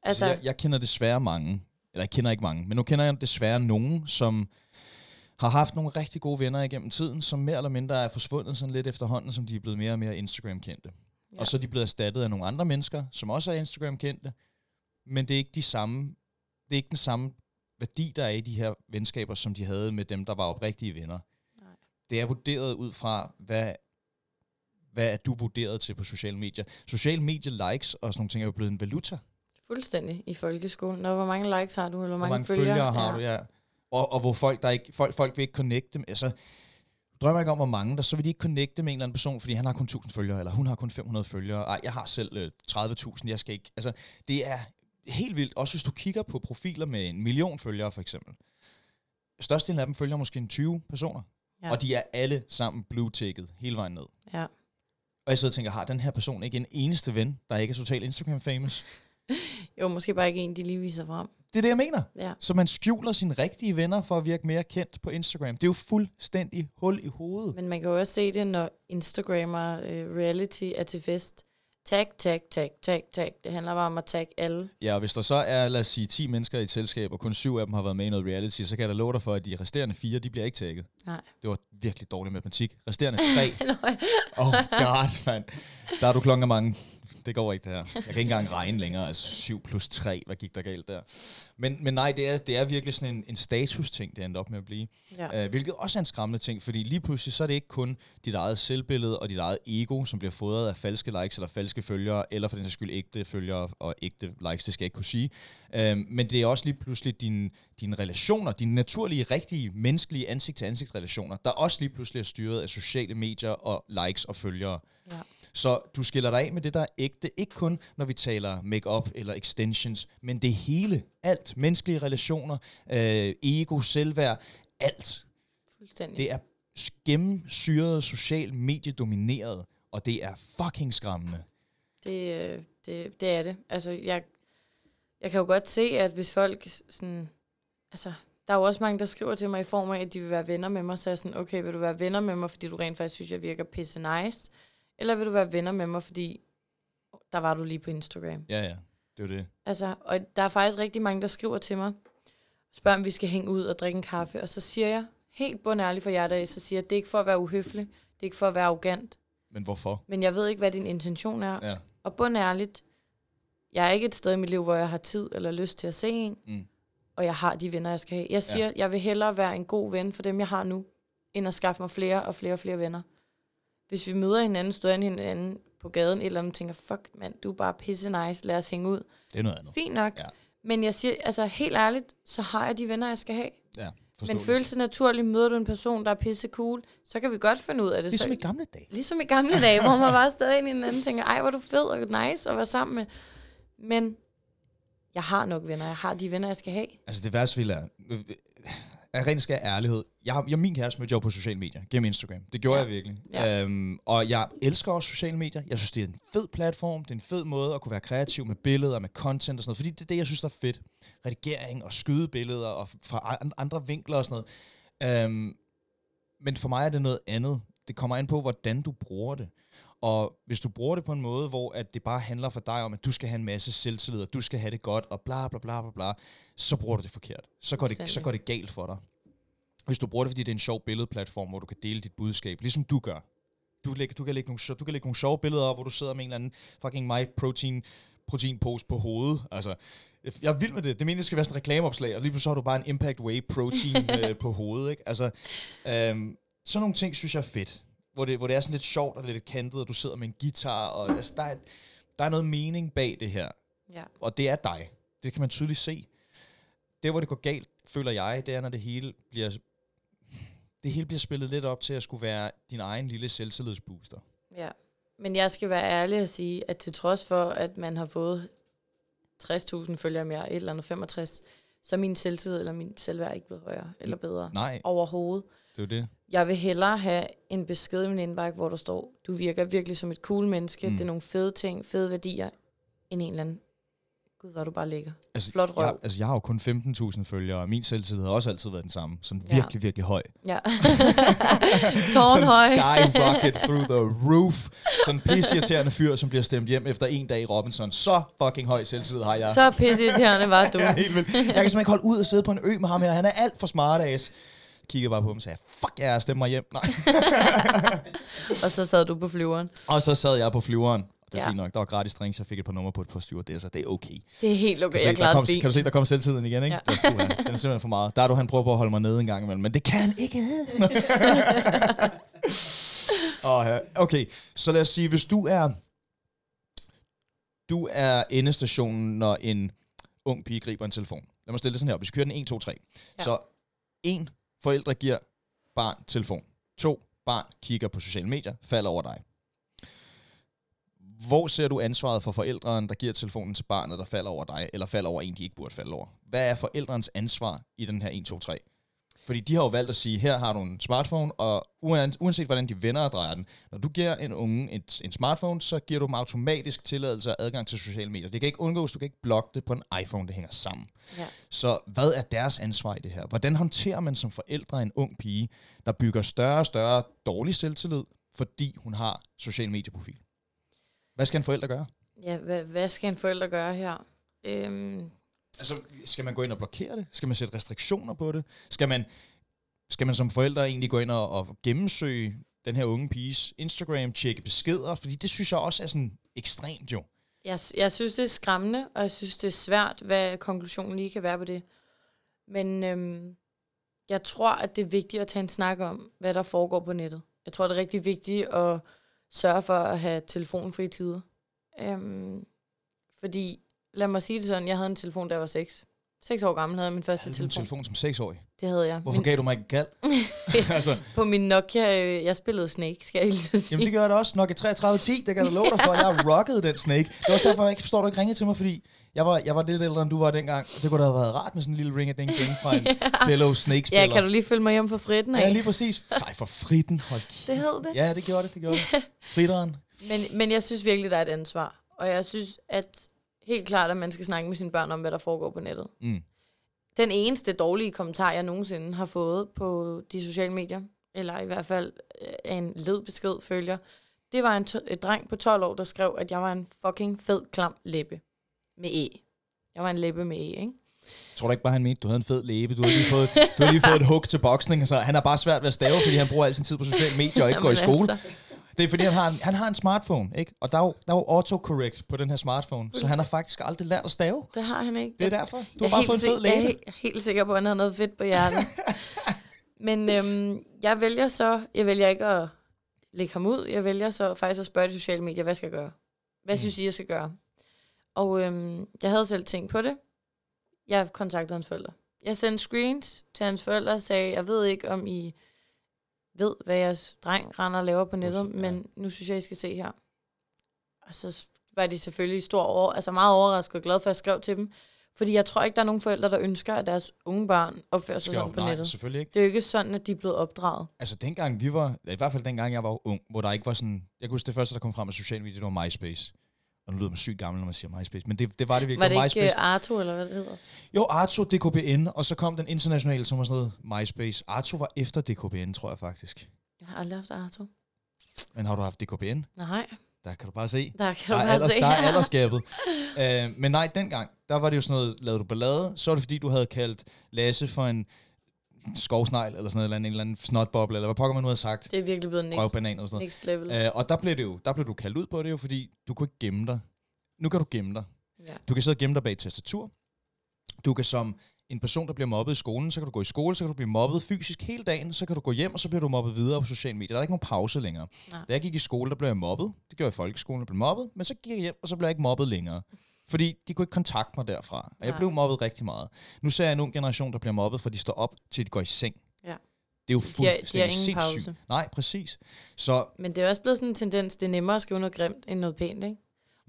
Altså-, altså, jeg, jeg kender desværre mange, eller jeg kender ikke mange, men nu kender jeg desværre nogen, som har haft nogle rigtig gode venner igennem tiden, som mere eller mindre er forsvundet sådan lidt efterhånden, som de er blevet mere og mere Instagram-kendte. Ja. Og så er de blevet erstattet af nogle andre mennesker, som også er Instagram-kendte, men det er ikke de samme, det er ikke den samme værdi, der er i de her venskaber, som de havde med dem, der var oprigtige venner. Nej. Det er vurderet ud fra, hvad, hvad er du vurderet til på sociale medier. Sociale medier likes og sådan nogle ting er jo blevet en valuta. Fuldstændig i folkeskolen. Nå, hvor mange likes har du, eller hvor Hvor mange, mange følgere, følgere har ja. du, ja. Og, og hvor folk, der ikke, folk, folk vil ikke connecte med, altså, drømmer ikke om, hvor mange, der så vil de ikke connecte med en eller anden person, fordi han har kun 1000 følgere, eller hun har kun 500 følgere. Ej, jeg har selv øh, 30.000, jeg skal ikke, altså, det er helt vildt, også hvis du kigger på profiler med en million følgere, for eksempel. Størstedelen af dem følger måske en 20 personer, Ja. og de er alle sammen blue-ticket hele vejen ned. Ja. Og jeg sidder og tænker, har den her person ikke en eneste ven, der ikke er totalt Instagram-famous? Jo, måske bare ikke en, de lige viser frem. Det er det, jeg mener. Ja. Så man skjuler sine rigtige venner for at virke mere kendt på Instagram. Det er jo fuldstændig hul i hovedet. Men man kan jo også se det, når Instagrammer øh, reality er til fest. Tag, tag, tag, tag, tag. Det handler bare om at tagge alle. Ja, og hvis der så er, lad os sige, 10 mennesker i et selskab, og kun syv af dem har været med i noget reality, så kan jeg da love dig for, at de resterende fire, de bliver ikke tagget. Nej. Det var virkelig dårlig matematik. Resterende tre, oh god, mand. Der er du klokken mange. Det går ikke, det her. Jeg kan ikke engang regne længere. Altså 7 plus 3, hvad gik der galt der? Men, men nej, det er, det er virkelig sådan en, en status-ting, det endte op med at blive. ja. Uh, hvilket også er en skræmmende ting, fordi lige pludselig så er det ikke kun dit eget selvbillede og dit eget ego, som bliver fodret af falske likes eller falske følgere, eller for den sags skyld ægte følgere og ægte likes, det skal jeg ikke kunne sige. Uh, men det er også lige pludselig dine, dine relationer, dine naturlige, rigtige, menneskelige ansigt-til-ansigt-relationer, der også lige pludselig er styret af sociale medier og likes og følgere. Så du skiller dig af med det, der er ægte. Ikke kun, når vi taler makeup eller extensions, men det hele. Alt. Menneskelige relationer, øh, ego, selvværd, alt. Fuldstændig. Det er gennemsyret, social mediedomineret, og det er fucking skræmmende. Det, øh, det, det er det. Altså, jeg, jeg kan jo godt se, at hvis folk sådan... Altså, der er jo også mange, der skriver til mig i form af, at de vil være venner med mig. Så er jeg sådan, okay, vil du være venner med mig, fordi du rent faktisk synes, jeg virker pisse nice? Eller vil du være venner med mig, fordi der var du lige på Instagram? Ja, ja. Det er det. Altså, og der er faktisk rigtig mange, der skriver til mig, spørger, om vi skal hænge ud og drikke en kaffe. Og så siger jeg, helt bundærligt for hjertet af, så siger jeg, det er ikke for at være uhøflig, det er ikke for at være arrogant, Men hvorfor? men jeg ved ikke, hvad din intention er. Ja. Og bundærligt, jeg er ikke et sted i mit liv, hvor jeg har tid eller lyst til at se en, Mm. og jeg har de venner, jeg skal have. Jeg siger, ja. jeg vil hellere være en god ven for dem, jeg har nu, end at skaffe mig flere og flere og flere venner. Hvis vi møder hinanden, støder hinanden på gaden, et eller andet, tænker, fuck mand, du er bare pisse nice, lad os hænge ud. Det er noget andet. Fint nok. Ja. Men jeg siger, altså helt ærligt, så har jeg de venner, jeg skal have. Ja, Men det naturligt, møder du en person, der er pisse cool, så kan vi godt finde ud af det. Ligesom så, i gamle dage. ligesom i gamle dage, hvor man bare stadig ind i hinanden og tænker, ej, hvor du fed og nice at være sammen med. Men jeg har nok venner. Jeg har de venner, jeg skal have. Altså det værste vil er, af ren skal ærlighed, jeg, jeg min kæreste mødte jeg jo på sociale medier, gennem Instagram. Det gjorde Ja. jeg virkelig. Ja. Øhm, og jeg elsker også sociale medier. Jeg synes, det er en fed platform. Det er en fed måde at kunne være kreativ med billeder, med content og sådan noget. Fordi det er det, jeg synes, der er fedt. Redigering og skyde billeder og fra an- andre vinkler og sådan noget. Øhm, men for mig er det noget andet. Det kommer an på, hvordan du bruger det. Og hvis du bruger det på en måde, hvor at det bare handler for dig om, at du skal have en masse selvtillid, og du skal have det godt, og bla bla bla bla bla, så bruger du det forkert. Så går det, så går det galt for dig. Hvis du bruger det, fordi det er en sjov billedplatform, hvor du kan dele dit budskab, ligesom du gør. Du, lægger, du, kan lægge nogle, du kan lægge nogle sjove billeder op, hvor du sidder med en eller anden fucking my protein, proteinpose på hovedet. Altså, Jeg er vild med det. Det mener, det skal være sådan et reklameopslag, og lige pludselig har du bare en Impact Whey protein øh, på hovedet, ikke? Altså, øhm, sådan nogle ting synes jeg er fedt. Hvor det, hvor det er sådan lidt sjovt og lidt kantet, og du sidder med en guitar, og altså, der, er, der er noget mening bag det her. Ja. Og det er dig. Det kan man tydeligt se. Det, hvor det går galt, føler jeg, det er, når det hele bliver det hele bliver spillet lidt op til at skulle være din egen lille selvtillidsbooster. Ja. Men jeg skal være ærlig og sige, at til trods for, at man har fået 60.000 følgere mere, et eller andet 65, så er min selvtid eller min selvværd ikke blevet højere eller bedre Nej, overhovedet. det er det. Jeg vil hellere have en besked i min indbakke, hvor der står, du virker virkelig som et cool menneske, Mm. det er nogle fede ting, fede værdier, end en eller anden, gud, hvor du bare ligger. Altså, Flot røv. jeg, altså, jeg har jo kun 15.000 følgere, og min selvtillid har også altid været den samme. Sådan Ja. virkelig, virkelig høj. Ja. Sådan Tårnhøj. skyrocket through the roof. Sådan en pisseirriterende fyr, som bliver stemt hjem efter en dag i Robinson. Så fucking høj selvtillid har jeg. Så pisseirriterende var du. Jeg er helt vildt. Jeg kan simpelthen ikke holde ud og sidde på en ø med ham her. Han er alt for smart ass. Kiggede bare på ham og sagde, fuck jeg stemmer hjem. Nej. Og så sad du på flyveren. Og så sad jeg på flyveren. Det er Ja. fint nok. Der var gratis drinks. Jeg fik et par numre på et par stewardesser. Det er okay. Det er helt okay, Kan du, jeg se, der klarede kom, fint. kan du se, der kom selvtiden igen, ikke? Ja. Ja. Den er simpelthen for meget. Der er du, han prøver på at holde mig nede en gang imellem, men det kan han ikke. oh, ja. Okay, så lad os sige, hvis du er du er endestationen, når en ung pige griber en telefon. Lad mig stille det sådan her op. Vi skal køre den 1, 2, 3. Ja. Så en, forældre giver barn telefon. To, barn kigger på sociale medier, falder over dig. Hvor ser du ansvaret for forældrene, der giver telefonen til barnet, der falder over dig, eller falder over en, de ikke burde falde over? Hvad er forældrens ansvar i den her 1, 2, 3? Fordi de har jo valgt at sige, her har du en smartphone, og uan- uanset hvordan de vender og drejer den, når du giver en unge en, en smartphone, så giver du dem automatisk tilladelse og adgang til sociale medier. Det kan ikke undgås, du kan ikke blokke det på en iPhone, det hænger sammen. Ja. Så hvad er deres ansvar i det her? Hvordan håndterer man som forældre en ung pige, der bygger større og større dårlig selvtillid, fordi hun har social medieprofil? Hvad skal en forælder gøre? Ja, hvad, hvad skal en forælder gøre her? Øhm, Altså, skal man gå ind og blokere det? Skal man sætte restriktioner på det? Skal man, skal man som forældre egentlig gå ind og, og gennemsøge den her unge piges Instagram, tjekke beskeder? Fordi det synes jeg også er sådan ekstremt jo. jeg, jeg synes, det er skræmmende, og jeg synes, det er svært, hvad konklusionen lige kan være på det. Men øhm, jeg tror, at det er vigtigt at tage en snak om, hvad der foregår på nettet. Jeg tror, det er rigtig vigtigt at sørge for at have telefonfri tider. Øhm, fordi, lad mig sige det sådan, jeg havde en telefon, da jeg var 6. 6 år gammel havde jeg min første Havde du en telefon. telefon som seksårig? Det havde jeg. Hvorfor gav du mig ikke kald? altså, På min Nokia, øh, jeg spillede Snake, skal jeg at sige. jamen det gør jeg da også. Nokia 3310, det kan jeg da love dig for. Jeg rockede den Snake. Det var også derfor, jeg ikke forstår, du ikke ringede til mig, fordi jeg var, jeg var lidt ældre, end du var dengang. Det kunne da have været rart med sådan en lille ring af den fra en fellow Snake-spiller. Ja, kan du lige følge mig hjem for fritten af? Ja, lige præcis. Nej, for fritten. Hold kæft. Det hed det. Ja, det gjorde det, det gjorde det. Fritteren. Men, men jeg synes virkelig, der er et ansvar. Og jeg synes, at helt klart, at man skal snakke med sine børn om, hvad der foregår på nettet. Mm. Den eneste dårlige kommentar, jeg nogensinde har fået på de sociale medier, eller i hvert fald øh, en ledbesked følger, det var en et dreng på 12 år, der skrev, at jeg var en fucking fed, klam læbe. Med E. Jeg var en læbe med E, ikke? Tror du ikke bare, han mente, du havde en fed læbe? Du har lige fået, du har lige fået et hug til boksning. Så han har bare svært ved at stave, fordi han bruger al sin tid på sociale medier og ikke går i Jamen skole. Altså, Det er fordi, han har en, han har en smartphone, ikke? Og der er, jo, der er jo autocorrect på den her smartphone, så han har faktisk aldrig lært at stave. det har han ikke. Det er derfor. Du jeg har bare fået en fed sik- Jeg er helt sikker på, at han har noget fedt på hjertet. Men øhm, jeg vælger så, jeg vælger ikke at lægge ham ud. Jeg vælger så faktisk at spørge de sociale medier, hvad skal jeg gøre? Hvad Mm. synes I, jeg skal gøre? Og øhm, jeg havde selv tænkt på det. Jeg kontaktede hans forældre. Jeg sendte screens til hans forældre og sagde, jeg ved ikke, om I ved, hvad jeres dreng render og laver på nettet, Ja. men nu synes jeg, I skal se her. Og så var de selvfølgelig stor over, altså meget overrasket og glad for, at jeg skrev til dem. Fordi jeg tror ikke, der er nogen forældre, der ønsker, at deres unge børn opfører sig sådan på nej, nettet. selvfølgelig ikke. Det er jo ikke sådan, at de er blevet opdraget. Altså dengang vi var, i hvert fald dengang jeg var ung, hvor der ikke var sådan, jeg kan huske det første, der kom frem af sociale medier, det var MySpace. Og nu lyder man sygt gammel, når man siger MySpace, men det, det var det virkelig. Var det MySpace. ikke uh, Arto, eller hvad det hedder? Jo, Arto, DKBN, og så kom den internationale, som var sådan noget MySpace. Arto var efter DKBN, tror jeg faktisk. Jeg har aldrig haft Arto. Men har du haft DKBN? Nej, Der kan du bare se. der kan Der du er, bare alders, se. der er aldersgabet. uh, men nej, dengang, der var det jo sådan noget, lavede du ballade, så var det fordi, du havde kaldt Lasse for en skovsnegl, eller sådan noget, eller en eller anden snotboble, eller hvad pokker man nu havde sagt. Det er virkelig blevet next, Røvbanan eller sådan noget. next level. Øh, og der blev, det jo, der blev du kaldt ud på det jo, fordi du kunne ikke gemme dig. Nu kan du gemme dig. ja. Du kan sidde og gemme dig bag et tastatur. Du kan som en person, der bliver mobbet i skolen, så kan du gå i skole, så kan du blive mobbet fysisk hele dagen, så kan du gå hjem, og så bliver du mobbet videre på sociale medier. Der er ikke nogen pause længere. Nej. Da jeg gik i skole, der blev jeg mobbet. Det gjorde jeg i folkeskolen, der blev mobbet. Men så gik jeg hjem, og så blev jeg ikke mobbet længere. Fordi de kunne ikke kontakte mig derfra. Og jeg Nej. blev mobbet rigtig meget. Nu ser jeg en ung generation, der bliver mobbet, for de står op til de går i seng. Ja. Det er jo De har- de har fuldstændig pause. sindssygt. Nej, præcis. Så Men det er også blevet sådan en tendens, det er nemmere at skrive noget grimt end noget pænt, ikke?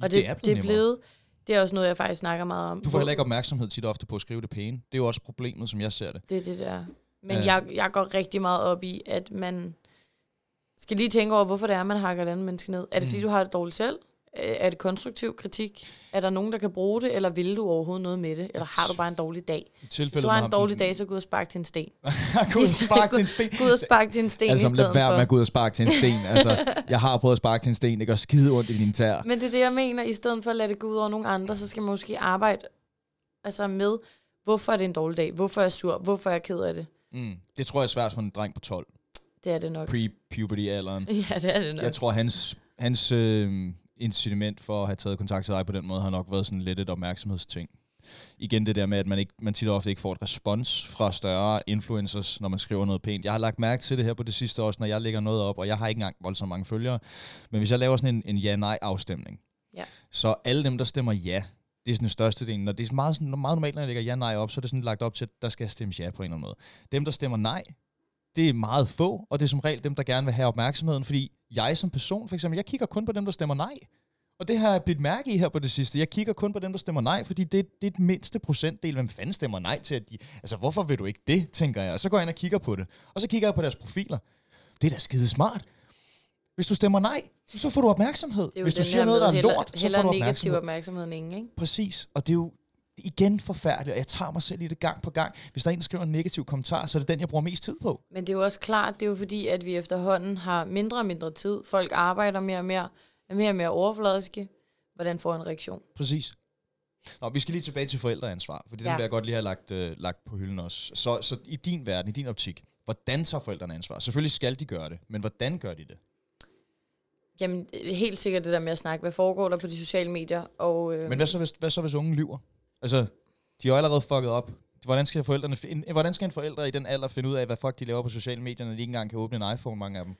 Og det, det er blevet det er blevet, det er også noget, jeg faktisk snakker meget om. Du får heller ikke opmærksomhed tit og ofte på at skrive det pæne. Det er jo også problemet, som jeg ser det. Det er det der. Men Ja. jeg, jeg går rigtig meget op i, at man skal lige tænke over, hvorfor det er, man hakker et andet menneske ned. Er det, fordi Mm. du har det dårligt selv? Øh, Er det konstruktiv kritik? Er der nogen, der kan bruge det, eller vil du overhovedet noget med det? Eller har du bare en dårlig dag? Hvis du har med en dårlig dag, så gå ud og spark til en sten. gå ud og spark til en sten. Gå ud og spark til en sten Altså, i lad stedet være med for. at gå ud og sparke til en sten. Altså, jeg har prøvet at sparke til en sten. Det gør skide ondt i dine tær. Men det er det, jeg mener. I stedet for at lade det gå ud over nogle andre, så skal man måske arbejde altså med, hvorfor er det en dårlig dag? Hvorfor er jeg sur? Hvorfor er jeg ked af det? Mm. Det tror jeg er svært for en dreng på 12. Det er det nok. Pre-puberty-alderen. Ja, det er det nok. Jeg tror, hans, hans øh, incitament for at have taget kontakt til dig på den måde, har nok været sådan lidt et opmærksomhedsting. Igen det der med, at man, ikke, man tit og ofte ikke får et respons fra større influencers, når man skriver noget pænt. Jeg har lagt mærke til det her på det sidste også, når jeg lægger noget op, og jeg har ikke engang voldsomt mange følgere. Men hvis jeg laver sådan en, en ja-nej-afstemning, Ja. så alle dem, der stemmer ja, det er sådan den største del. Når det er meget, sådan, meget normalt, når jeg lægger ja-nej op, så er det sådan lagt op til, at der skal stemmes ja på en eller anden måde. Dem, der stemmer nej, det er meget få, og det er som regel dem, der gerne vil have opmærksomheden, fordi jeg som person, for eksempel, jeg kigger kun på dem, der stemmer nej. Og det har jeg blivet mærke i her på det sidste. Jeg kigger kun på dem, der stemmer nej, fordi det, det er det mindste procentdel. Hvem fanden stemmer nej til, at de... Altså, hvorfor vil du ikke det, tænker jeg. Og så går jeg ind og kigger på det. Og så kigger jeg på deres profiler. Det er da skide smart. Hvis du stemmer nej, så får du opmærksomhed. Hvis du den siger noget, der er heller- lort, så heller får du negativ opmærksomhed. opmærksomhed end ingen, ikke? Præcis. Og det er jo igen forfærdeligt, og jeg tager mig selv i det gang på gang. Hvis der er en, der skriver en negativ kommentar, så er det den, jeg bruger mest tid på. Men det er jo også klart, det er jo fordi, at vi efterhånden har mindre og mindre tid. Folk arbejder mere og mere, er mere og mere overfladiske. Hvordan får en reaktion? Præcis. Nå, vi skal lige tilbage til forældreansvar, for det ja. Ja. vil jeg godt lige have lagt, øh, lagt på hylden også. Så, så i din verden, i din optik, hvordan tager forældrene ansvar? Selvfølgelig skal de gøre det, men hvordan gør de det? Jamen, helt sikkert det der med at snakke. Hvad foregår der på de sociale medier? Og, øh, Men hvad så, hvis, hvad så, hvis unge lyver? Altså, de er jo allerede fucket op. Hvordan skal, forældrene, fi- en, hvordan skal en forælder i den alder finde ud af, hvad fuck de laver på sociale medier, når de ikke engang kan åbne en iPhone, mange af dem?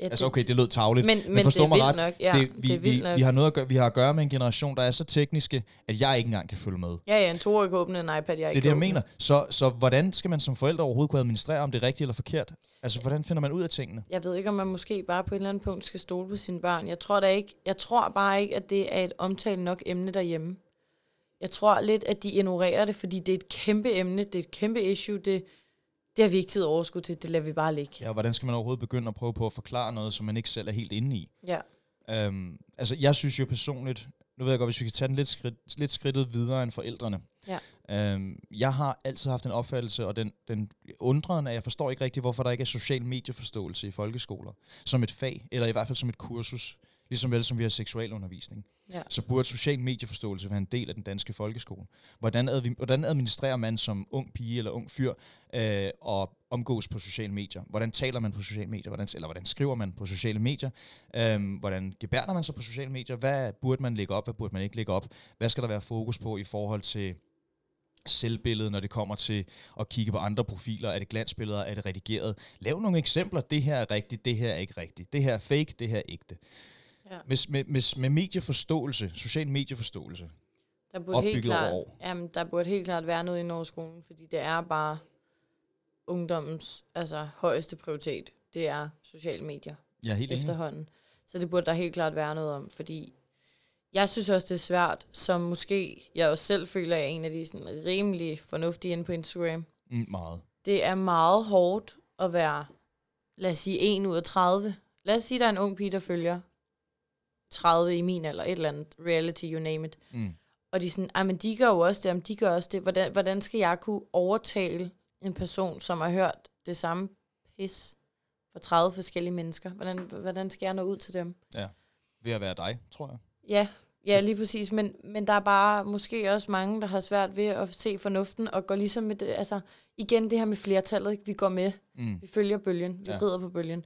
ja, Altså okay, det lød tavligt, men, men, forstå det er mig ret, nok. Ja, det, vi, det vi, nok. vi, har noget at gøre, vi har at gøre med en generation, der er så tekniske, at jeg ikke engang kan følge med. Ja, ja, en toårig kan åbne en iPad, jeg Det ikke er det, jeg mener. Så, så hvordan skal man som forældre overhovedet kunne administrere, om det er rigtigt eller forkert? Altså, hvordan finder man ud af tingene? Jeg ved ikke, om man måske bare på et eller andet punkt skal stole på sine børn. Jeg tror da ikke, jeg tror bare ikke, at det er et omtalt nok emne derhjemme. Jeg tror lidt, at de ignorerer det, fordi det er et kæmpe emne, det er et kæmpe issue, det, det har vi ikke tid overskud til, det lader vi bare ligge. Ja, hvordan skal man overhovedet begynde at prøve på at forklare noget, som man ikke selv er helt inde i? Ja. Øhm, altså, jeg synes jo personligt, nu ved jeg godt, hvis vi kan tage den lidt, skridt, lidt skridtet videre end forældrene. Ja. Øhm, jeg har altid haft en opfattelse, og den, den undrende, at jeg forstår ikke rigtigt, hvorfor der ikke er social medieforståelse i folkeskoler. Som et fag, eller i hvert fald som et kursus. Ligesom vel som vi har seksualundervisning. Ja. Så burde social medieforståelse være en del af den danske folkeskole. Hvordan, advi- hvordan administrerer man som ung pige eller ung fyr øh, og omgås på sociale medier? Hvordan taler man på sociale medier? Hvordan, eller hvordan skriver man på sociale medier? Øhm, hvordan gebærder man sig på sociale medier? Hvad burde man lægge op? Hvad burde man ikke lægge op? Hvad skal der være fokus på i forhold til selvbillede, når det kommer til at kigge på andre profiler? Er det glansbilleder? Er det redigeret? Lav nogle eksempler. Det her er rigtigt, det her er ikke rigtigt. Det her er fake, det her er ægte. Ja. Med, med, med, med medieforståelse, social medieforståelse, Der burde helt klart, år. Jamen, der burde helt klart være noget i Norgeskolen, fordi det er bare ungdommens altså, højeste prioritet. Det er sociale medier er helt enig. efterhånden. Så det burde der helt klart være noget om, fordi jeg synes også, det er svært, som måske jeg også selv føler, jeg er en af de sådan, rimelig fornuftige inde på Instagram. Mm, meget. Det er meget hårdt at være, lad os sige, 1 ud af 30. Lad os sige, der er en ung pige, der følger 30 i min alder, et eller andet reality, you name it. Mm. Og de er sådan, "Ej, men de gør jo også det, jamen, de gør også det. Hvordan, hvordan skal jeg kunne overtale en person, som har hørt det samme pis fra 30 forskellige mennesker? Hvordan, hvordan skal jeg nå ud til dem? Ved at være dig, tror jeg. Ja, ja lige præcis. Men, men der er bare måske også mange, der har svært ved at se fornuften og går ligesom med det. Altså, igen det her med flertallet, ikke? vi går med. Mm. Vi følger bølgen. Vi Ja. ja. rider på bølgen.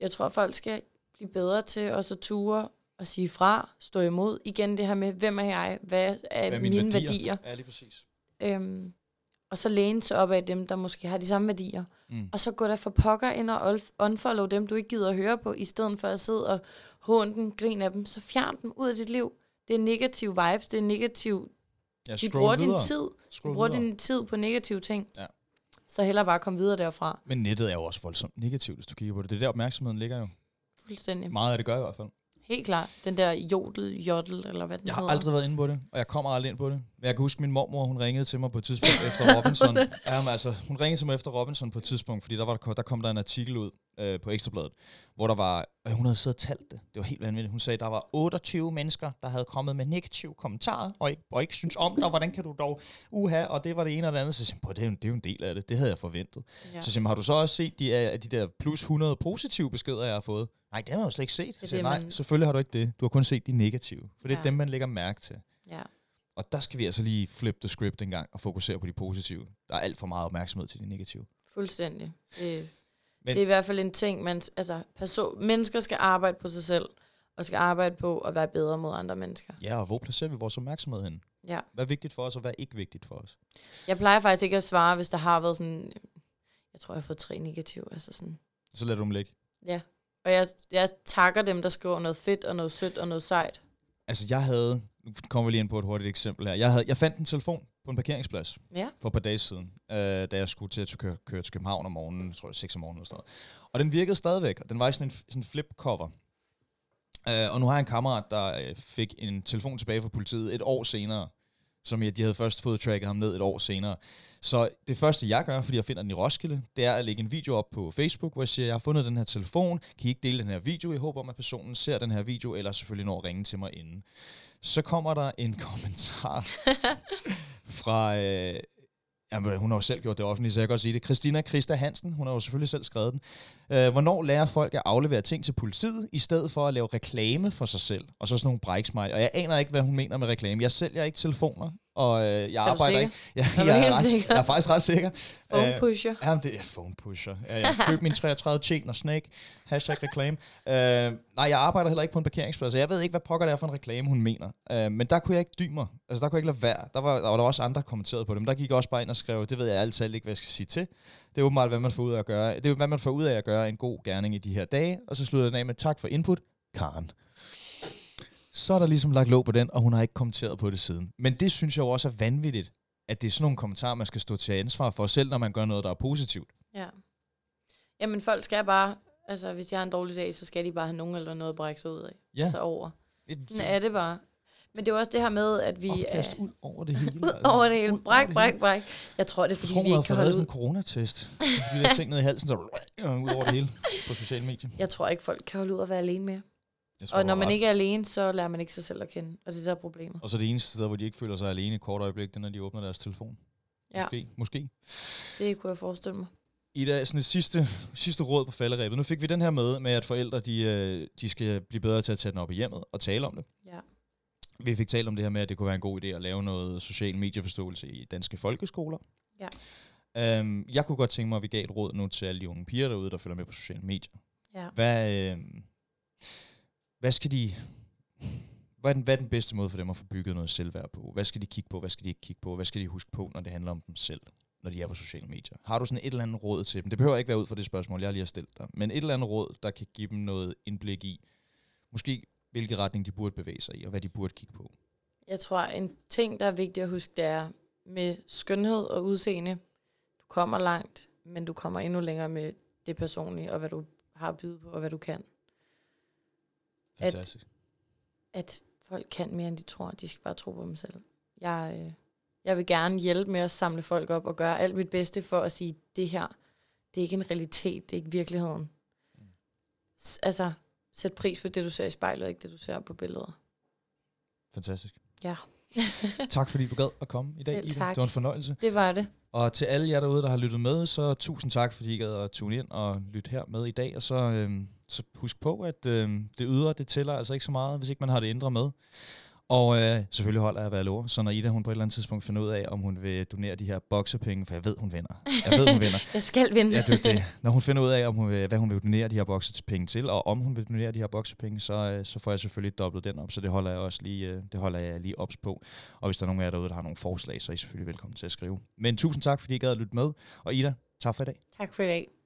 Jeg tror, folk skal blive bedre til også at ture og sige fra, stå imod. Igen det her med, hvem er jeg? Hvad er, Hvad er mine, mine værdier? Ja, lige præcis. Øhm, og så læne sig op af dem, der måske har de samme værdier. Mm. Og så gå der for pokker ind og unfollow dem, du ikke gider at høre på, i stedet for at sidde og håne dem, grine af dem. Så fjern dem ud af dit liv. Det er negative vibes, det er negativ... Ja, De bruger din videre. tid, Scroll de bruger videre. din tid på negative ting. Ja. Så hellere bare komme videre derfra. Men nettet er jo også voldsomt negativt, hvis du kigger på det. Det er der opmærksomheden ligger jo. Fuldstændig. Meget af det gør i hvert fald. Helt klart. Den der jodel, jodel, eller hvad den Jeg har hedder. aldrig været inde på det, og jeg kommer aldrig ind på det. Men jeg kan huske, min mormor, hun ringede til mig på et tidspunkt efter Robinson. Ja, men altså, hun ringede til mig efter Robinson på et tidspunkt, fordi der, var, der kom der en artikel ud øh, på Ekstrabladet, hvor der var, øh, hun havde siddet og talt det. Det var helt vanvittigt. Hun sagde, der var 28 mennesker, der havde kommet med negative kommentarer, og ikke, og ikke synes om dig. Hvordan kan du dog uha, og det var det ene og det andet. Så siger jeg, "Prøv, det er, jo, det er jo en del af det. Det havde jeg forventet. Ja. Så jeg, har du så også set de, af de der plus 100 positive beskeder, jeg har fået? Nej, det har jeg jo slet ikke set. Det nej, man- selvfølgelig har du ikke det. Du har kun set de negative. For det er Ja. dem, man lægger mærke til. ja. Og der skal vi altså lige flip the script en gang og fokusere på de positive. Der er alt for meget opmærksomhed til de negative. Fuldstændig. Det, Men- det er i hvert fald en ting, man, altså, person, mennesker skal arbejde på sig selv, og skal arbejde på at være bedre mod andre mennesker. Ja, og hvor placerer vi vores opmærksomhed hen? Ja. Hvad er vigtigt for os, og hvad er ikke vigtigt for os? Jeg plejer faktisk ikke at svare, hvis der har været sådan, jeg tror, jeg har fået tre negative, altså sådan. Så lader du dem ligge. Ja. Og jeg, jeg takker dem, der skriver noget fedt og noget sødt og noget sejt. Altså, jeg havde... Nu kommer vi lige ind på et hurtigt eksempel her. Jeg, havde, jeg fandt en telefon på en parkeringsplads Ja. for et par dage siden, øh, da jeg skulle til at køre, køre til København om morgenen, jeg tror var 6 om morgenen eller sådan noget. Og den virkede stadigvæk, og den var i sådan en, sådan en flip cover. Øh, og nu har jeg en kammerat, der øh, fik en telefon tilbage fra politiet et år senere, som jeg, de havde først fået tracket ham ned et år senere. Så det første, jeg gør, fordi jeg finder den i Roskilde, det er at lægge en video op på Facebook, hvor jeg siger, jeg har fundet den her telefon, kan I ikke dele den her video? Jeg håber om, at personen ser den her video, eller selvfølgelig når at ringe til mig inden. Så kommer der en kommentar fra... Øh, Jamen, hun har jo selv gjort det offentligt, så jeg kan godt sige det. Christina Christa Hansen, hun har jo selvfølgelig selv skrevet den. Øh, hvornår lærer folk at aflevere ting til politiet, i stedet for at lave reklame for sig selv? Og så sådan nogle bræksmejl. Og jeg aner ikke, hvad hun mener med reklame. Jeg sælger ikke telefoner, og øh, jeg arbejder ikke. Ja, Er jeg, helt ret, sikker? jeg er faktisk ret sikker. Phone Øh, pusher. Jamen, det er phone pusher. Ja. Køb min 33 chain og snake. Hashtag reklame. Uh, nej, jeg arbejder heller ikke på en parkeringsplads, så jeg ved ikke, hvad pokker det er for en reklame, hun mener. Uh, men der kunne jeg ikke dybe mig. Altså, der kunne jeg ikke lade være. Der var, der var der også andre, der kommenterede på det, men der gik jeg også bare ind og skrev, det ved jeg altid ikke, hvad jeg skal sige til. Det er åbenbart, hvad man får ud af at gøre. Det er, hvad man får ud af at gøre en god gerning i de her dage. Og så slutter den af med, tak for input, Karen. Så er der ligesom lagt låg på den, og hun har ikke kommenteret på det siden. Men det synes jeg jo også er vanvittigt, at det er sådan nogle kommentarer, man skal stå til ansvar for, selv når man gør noget, der er positivt. Ja. Jamen, folk skal bare, altså hvis de har en dårlig dag, så skal de bare have nogen eller noget at brække sig ud af. Ja. Altså over. Et, Sådan er det bare. Men det er også det her med, at vi opkast er ud over det hele. ud over det hele. Bræk, bræk, bræk. Jeg tror, det er, Jeg fordi tror, vi hun har ikke kan fået lavet holde sådan en ud. coronatest. De der ting ned i halsen, så ud over det hele på sociale medier. Jeg tror ikke, folk kan holde ud at være alene mere. Jeg tror, Og når man ret. ikke er alene, så lærer man ikke sig selv at kende. Og det er der er problemet. Og så det eneste sted, hvor de ikke føler sig alene i et kort øjeblik, det er, når de åbner deres telefon. Ja. Måske. Måske. Det kunne jeg forestille mig. I dag sådan et sidste, sidste råd på falderæbet. Nu fik vi den her med, med at forældre de, øh, de skal blive bedre til at tage den op i hjemmet og tale om det. Ja. Vi fik talt om det her med, at det kunne være en god idé at lave noget social medieforståelse i danske folkeskoler. Ja. Um, jeg kunne godt tænke mig, at vi gav et råd nu til alle de unge piger derude, der følger med på sociale medier. Ja. Hvad, øh, hvad skal de... Hvad er, den, hvad er den bedste måde for dem at få bygget noget selvværd på? Hvad skal de kigge på? Hvad skal de ikke kigge på? Hvad skal de huske på, når det handler om dem selv, når de er på sociale medier? Har du sådan et eller andet råd til dem? Det behøver ikke være ud fra det spørgsmål, jeg lige har stillet dig. Men et eller andet råd, der kan give dem noget indblik i, måske hvilke retning de burde bevæge sig i, og hvad de burde kigge på. Jeg tror, en ting, der er vigtigt at huske, det er med skønhed og udseende. Du kommer langt, men du kommer endnu længere med det personlige, og hvad du har at byde på, og hvad du kan. At- Fantastisk. At folk kan mere, end de tror. De skal bare tro på dem selv. Jeg, øh, jeg vil gerne hjælpe med at samle folk op og gøre alt mit bedste for at sige, det her, det er ikke en realitet, det er ikke virkeligheden. S- altså, sæt pris på det, du ser i spejlet, ikke det, du ser på billeder. Fantastisk. Ja. tak fordi du gad at komme i dag, Ida. tak. Det var en fornøjelse. Det var det. Og til alle jer derude, der har lyttet med, så tusind tak, fordi I gad at tune ind og lytte her med i dag. Og så, øh, så husk på, at øh, det ydre, det tæller altså ikke så meget, hvis ikke man har det indre med. Og øh, selvfølgelig holder jeg, hvad jeg lover. Så når Ida hun på et eller andet tidspunkt finder ud af, om hun vil donere de her boksepenge, for jeg ved, hun vinder. Jeg ved, hun vinder. jeg skal vinde. ja, det, det. Når hun finder ud af, om hun vil, hvad hun vil donere de her boksepenge til, og om hun vil donere de her boksepenge, så, øh, så får jeg selvfølgelig dobbelt den op. Så det holder jeg også lige, øh, det holder jeg lige ops på. Og hvis der er nogen af jer derude, der har nogle forslag, så er I selvfølgelig velkommen til at skrive. Men tusind tak, fordi I gad at lytte med. Og Ida, tak for i dag. Tak for i dag.